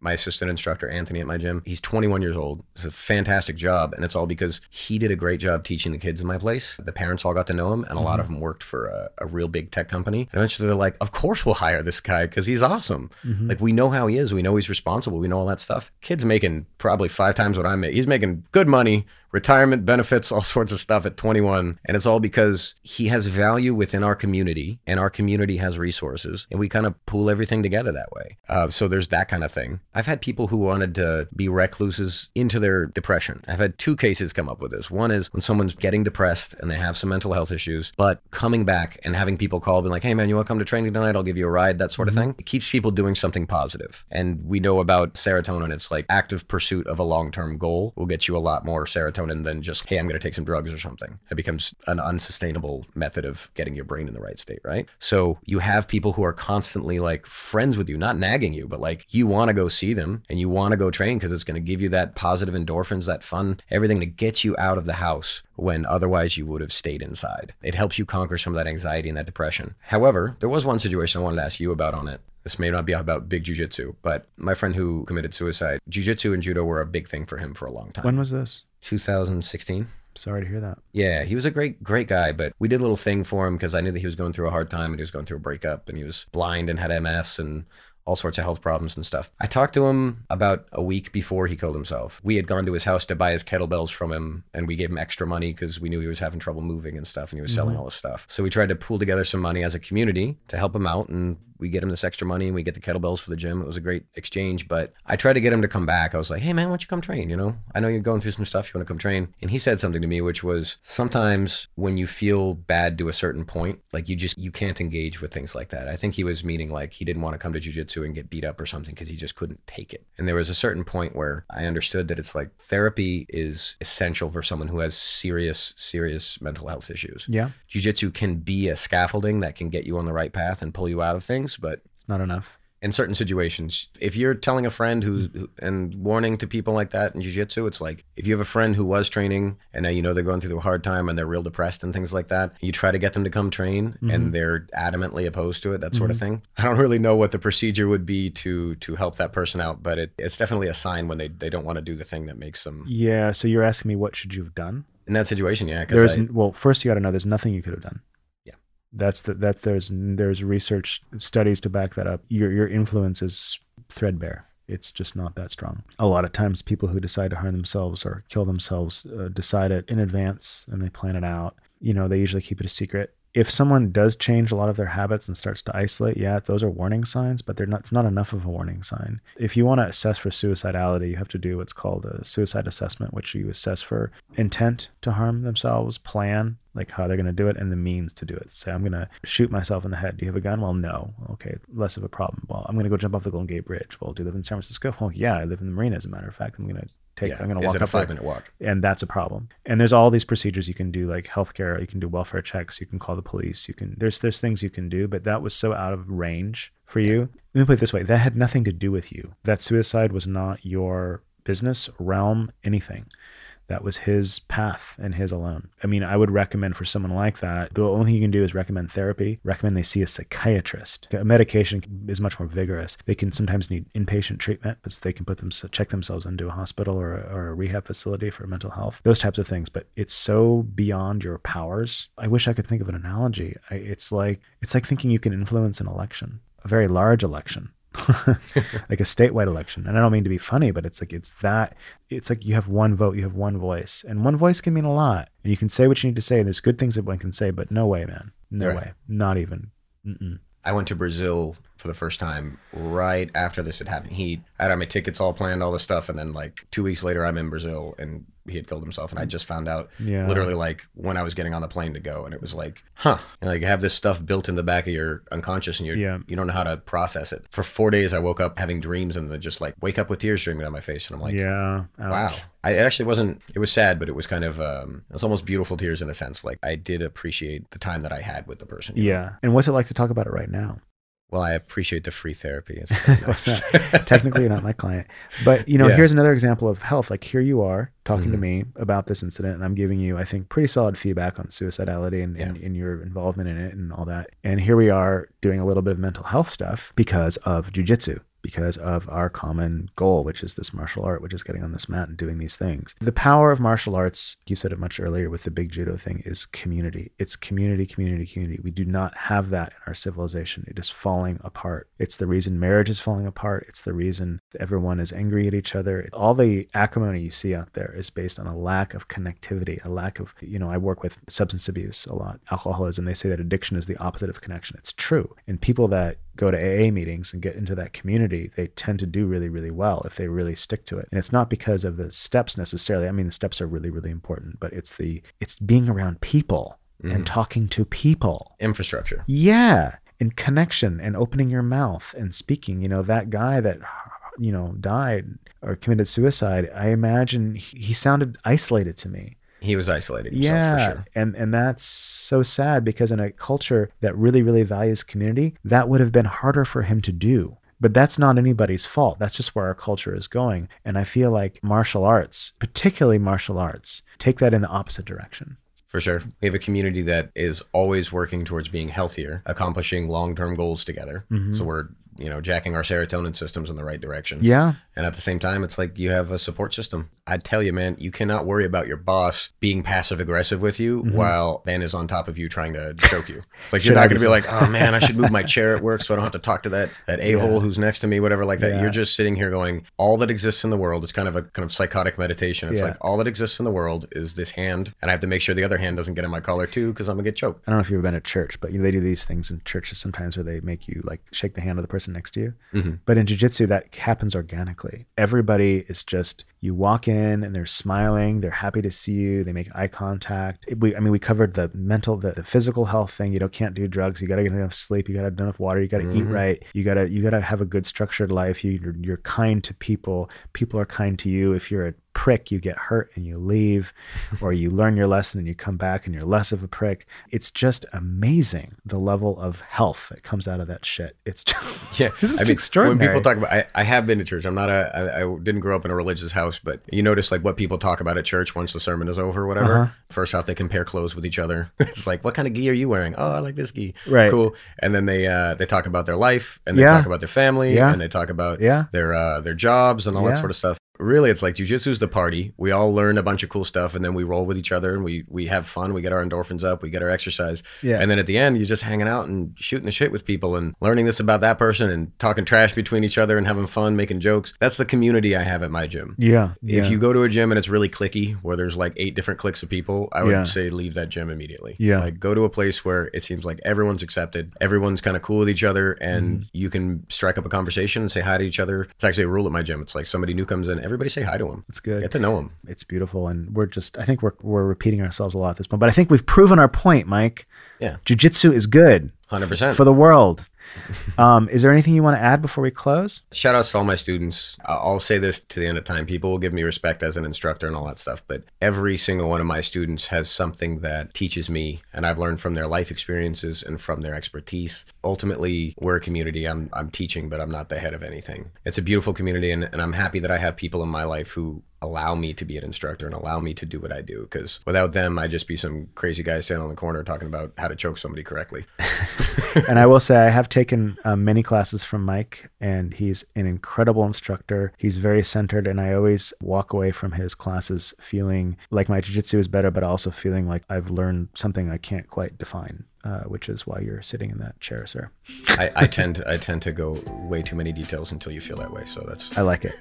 My assistant instructor Anthony at my gym. He's 21 years old. It's a fantastic job, and it's all because he did a great job teaching the kids in my place. The parents all got to know him, and a lot of them worked for a, a real big tech company. And eventually, they're like, "Of course, we'll hire this guy because he's awesome. Mhm. Like we know how he is. We know he's responsible. We know all that stuff. Kid's making probably five times what I make. He's making good money." Retirement benefits, all sorts of stuff at 21. And it's all because he has value within our community and our community has resources. And we kind of pool everything together that way. Uh, so there's that kind of thing. I've had people who wanted to be recluses into their depression. I've had two cases come up with this. One is when someone's getting depressed and they have some mental health issues, but coming back and having people call, being like, hey man, you want to come to training tonight? I'll give you a ride, that sort of thing. It keeps people doing something positive. And we know about serotonin. It's like active pursuit of a long term goal will get you a lot more serotonin than just, hey, I'm going to take some drugs or something. It becomes an unsustainable method of getting your brain in the right state, right? So you have people who are constantly like friends with you, not nagging you, but like you want to go see them and you want to go train because it's going to give you that positive endorphins, that fun, everything to get you out of the house when otherwise you would have stayed inside. It helps you conquer some of that anxiety and that depression. However, there was one situation I wanted to ask you about on it. This may not be about big jujitsu, but my friend who committed suicide, jujitsu and judo were a big thing for him for a long time. When was this? 2016. Sorry to hear that. Yeah, he was a great, great guy, but we did a little thing for him because I knew that he was going through a hard time and he was going through a breakup and he was blind and had MS and all sorts of health problems and stuff. I talked to him about a week before he killed himself. We had gone to his house to buy his kettlebells from him and we gave him extra money because we knew he was having trouble moving and stuff and he was selling Mhm. all this stuff. So we tried to pool together some money as a community to help him out and we get him this extra money and we get the kettlebells for the gym. It was a great exchange. But I tried to get him to come back. I was like, hey man, why don't you come train? You know, I know you're going through some stuff. You want to come train? And he said something to me, which was sometimes when you feel bad to a certain point, like you just you can't engage with things like that. I think he was meaning like he didn't want to come to jujitsu and get beat up or something because he just couldn't take it. And there was a certain point where I understood that it's like therapy is essential for someone who has serious, serious mental health issues. Yeah. Jiu-jitsu can be a scaffolding that can get you on the right path and pull you out of things, but It's not enough. in certain situations, if you're telling a friend who, who and warning to people like that in jiu-jitsu, it's like if you have a friend who was training and now you know they're going through a hard time and they're real depressed and things like that, you try to get them to come train Mhm. and they're adamantly opposed to it, that sort of Mhm. thing. I don't really know what the procedure would be to to help that person out, but it, it's definitely a sign when they, they don't want to do the thing that makes them Yeah. So you're asking me what should you have done? in that situation. Yeah, There's because well, first you got to know there's nothing you could have done. That's the that there's there's research studies to back that up. Your your influence is threadbare. It's just not that strong. A lot of times, people who decide to harm themselves or kill themselves uh, decide it in advance and they plan it out. You know, they usually keep it a secret. If someone does change a lot of their habits and starts to isolate, yeah, those are warning signs, but they're not. It's not enough of a warning sign. If you want to assess for suicidality, you have to do what's called a suicide assessment, which you assess for intent to harm themselves, plan, like how they're going to do it, and the means to do it. Say, I'm going to shoot myself in the head. Do you have a gun? Well, no. Okay, less of a problem. Well, I'm going to go jump off the Golden Gate Bridge. Well, do you live in San Francisco? Well, yeah, I live in the marina, as a matter of fact. I'm going to take, yeah, I'm going to is walk it a up there five minute walk? and that's a problem. And there's all these procedures you can do, like healthcare. You can do welfare checks. You can call the police. You can there's there's things you can do, but that was so out of range for you. Let me put it this way: that had nothing to do with you. That suicide was not your business, realm, anything. That was his path and his alone. I mean, I would recommend for someone like that, the only thing you can do is recommend therapy, recommend they see a psychiatrist. A medication is much more vigorous. They can sometimes need inpatient treatment, but they can put them check themselves into a hospital or a, or a rehab facility for mental health. Those types of things. But it's so beyond your powers. I wish I could think of an analogy. I, it's like it's like thinking you can influence an election, a very large election. like a statewide election. And I don't mean to be funny, but it's like it's that it's like you have one vote, you have one voice. And one voice can mean a lot. And you can say what you need to say, and there's good things that one can say, but no way, man. No Right. way. Not even. Mm-mm. I went to Brazil for the first time right after this had happened. He I had my tickets all planned, all this stuff, and then like two weeks later, I'm in Brazil, and he had killed himself, and I just found out Yeah. literally like when I was getting on the plane to go, and it was like, huh, know, like have this stuff built in the back of your unconscious, and you Yeah. you don't know how to process it. For four days, I woke up having dreams, and then just like wake up with tears streaming down my face, and I'm like, yeah. Wow. I it actually wasn't it was sad, but it was kind of um it was almost beautiful tears in a sense. Like I did appreciate the time that I had with the person. you know? Yeah. And what's it like to talk about it right now? Well, I appreciate the free therapy. It's very nice. Technically, you're not my client. But, you know, Yeah. here's another example of health. Like, here you are talking to Mhm. me about this incident, and I'm giving you, I think, pretty solid feedback on suicidality and, and, and your involvement in it and all that. And here we are doing a little bit of mental health stuff because of jujitsu, because of our common goal, which is this martial art, which is getting on this mat and doing these things. The power of martial arts, you said it much earlier with the big judo thing, is community. It's community, community, community. We do not have that in our civilization. It is falling apart. It's the reason marriage is falling apart. It's the reason everyone is angry at each other. All the acrimony you see out there is based on a lack of connectivity, a lack of, you know, I work with substance abuse a lot, alcoholism. They say that addiction is the opposite of connection. It's true. And people that go to AA meetings and get into that community, they tend to do really, really well if they really stick to it. And it's not because of the steps necessarily. I mean, the steps are really, really important, but it's the it's being around people and Mhm. talking to people. Infrastructure. Yeah. And connection and opening your mouth and speaking. You know, that guy that, you know, died or committed suicide, I imagine he, he sounded isolated to me. He was isolated himself Yeah. for sure. And and that's so sad because in a culture that really, really values community, that would have been harder for him to do. But that's not anybody's fault. That's just where our culture is going. And I feel like martial arts, particularly martial arts, take that in the opposite direction. For sure. We have a community that is always working towards being healthier, accomplishing long term goals together. Mhm. So we're, you know, jacking our serotonin systems in the right direction. Yeah. And at the same time, it's like you have a support system. I tell you, man, you cannot worry about your boss being passive aggressive with you Mhm. while Ben is on top of you trying to choke you. It's like you're not going to be like, oh man, I should move my chair at work so I don't have to talk to that that a hole Yeah. who's next to me, whatever like that. Yeah. You're just sitting here going, all that exists in the world is kind of a kind of psychotic meditation. It's Yeah. like all that exists in the world is this hand, and I have to make sure the other hand doesn't get in my collar too because I'm gonna get choked. I don't know if you've ever been at church, but you know, they do these things in churches sometimes where they make you like shake the hand of the person next to you. Mhm. But in jujitsu, that happens organically. Everybody is just you walk in and they're smiling, they're happy to see you, they make eye contact. We, I mean, we covered the mental, the, the physical health thing. You don't can't do drugs. You got to get enough sleep. You got to have enough water. You got to eat Mhm. right. You got to you got to have a good structured life. You, you're, you're kind to people. People are kind to you. If you're a prick, you get hurt and you leave, or you learn your lesson and you come back and you're less of a prick. It's just amazing the level of health that comes out of that shit. It's just, Yeah, This is I mean, extraordinary. When people talk about, I, I have been to church. I'm not a, I, I didn't grow up in a religious house, but you notice like what people talk about at church once the sermon is over, or whatever. Uh-huh. First off, they compare clothes with each other. it's like, what kind of gi are you wearing? Oh, I like this gi. Right. Cool. And then they uh, they talk about their life, and they Yeah. talk about their family, Yeah. and they talk about yeah. their uh, their jobs and all Yeah. that sort of stuff. Really, it's like jujitsu's the party. We all learn a bunch of cool stuff, and then we roll with each other, and we we have fun. We get our endorphins up. We get our exercise. Yeah. And then at the end, you're just hanging out and shooting the shit with people and learning this about that person and talking trash between each other and having fun, making jokes. That's the community I have at my gym. yeah. Yeah. If you go to a gym and it's really cliquey, where there's like eight different cliques of people, I would Yeah. say leave that gym immediately. Yeah. Like go to a place where it seems like everyone's accepted, everyone's kind of cool with each other, and Mm-hmm. you can strike up a conversation and say hi to each other. It's actually a rule at my gym. It's like somebody new comes in, everybody say hi to him. it's good. Get to know him. it's beautiful and we're just i think we're we're repeating ourselves a lot at this point but i think we've proven our point mike Yeah. jiu-jitsu is good 100%. for the world um, is there anything you want to add before we close Shout outs to all my students. I'll say this to the end of time. People will give me respect as an instructor and all that stuff, but every single one of my students has something that teaches me, and I've learned from their life experiences and from their expertise. Ultimately, we're a community. I'm, I'm teaching, but I'm not the head of anything. It's a beautiful community, and, and I'm happy that I have people in my life who allow me to be an instructor and allow me to do what I do. Because without them, I'd just be some crazy guy standing on the corner talking about how to choke somebody correctly. and i will say i have taken um, many classes from mike and he's an incredible instructor he's very centered and i always walk away from his classes feeling like my jiu-jitsu is better but also feeling like i've learned something i can't quite define uh, which is why you're sitting in that chair sir I, I tend to, I tend to go way too many details until you feel that way. So that's I like it.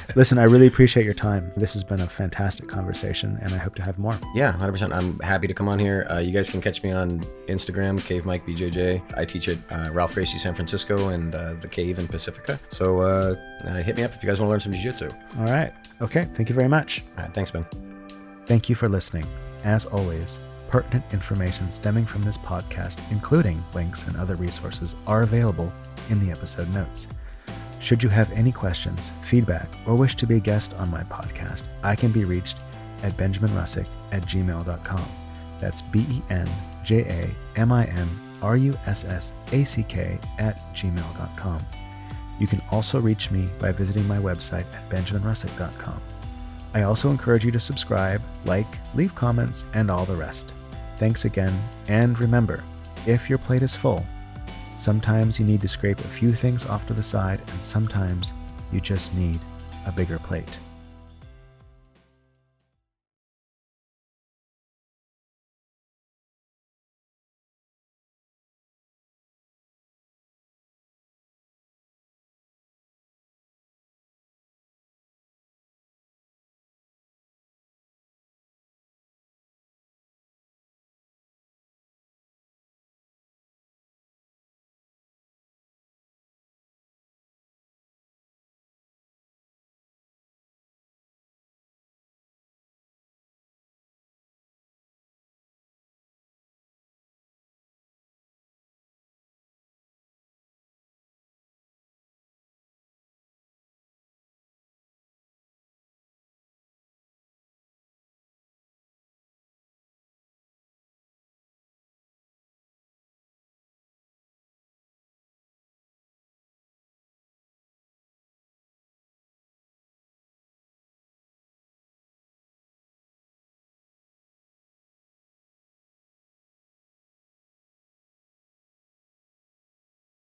Listen, I really appreciate your time. This has been a fantastic conversation, and I hope to have more. Yeah, 100%. I'm happy to come on here. Uh, you guys can catch me on Instagram, Cave Mike BJJ. I teach at uh, Ralph Gracie San Francisco and uh, the Cave in Pacifica. So uh, uh, hit me up if you guys want to learn some jiu jitsu. All right. Okay. Thank you very much. All right, thanks, Ben. Thank you for listening. As always, pertinent information stemming from this podcast, including links and other resources, are available in the episode notes. Should you have any questions, feedback, or wish to be a guest on my podcast, I can be reached at benjaminrussack at gmail.com. That's B E N J A M I N R U S S A C K at gmail.com. You can also reach me by visiting my website at benjaminrussack.com. I also encourage you to subscribe, like, leave comments, and all the rest. Thanks again, and remember if your plate is full, sometimes you need to scrape a few things off to the side, and sometimes you just need a bigger plate.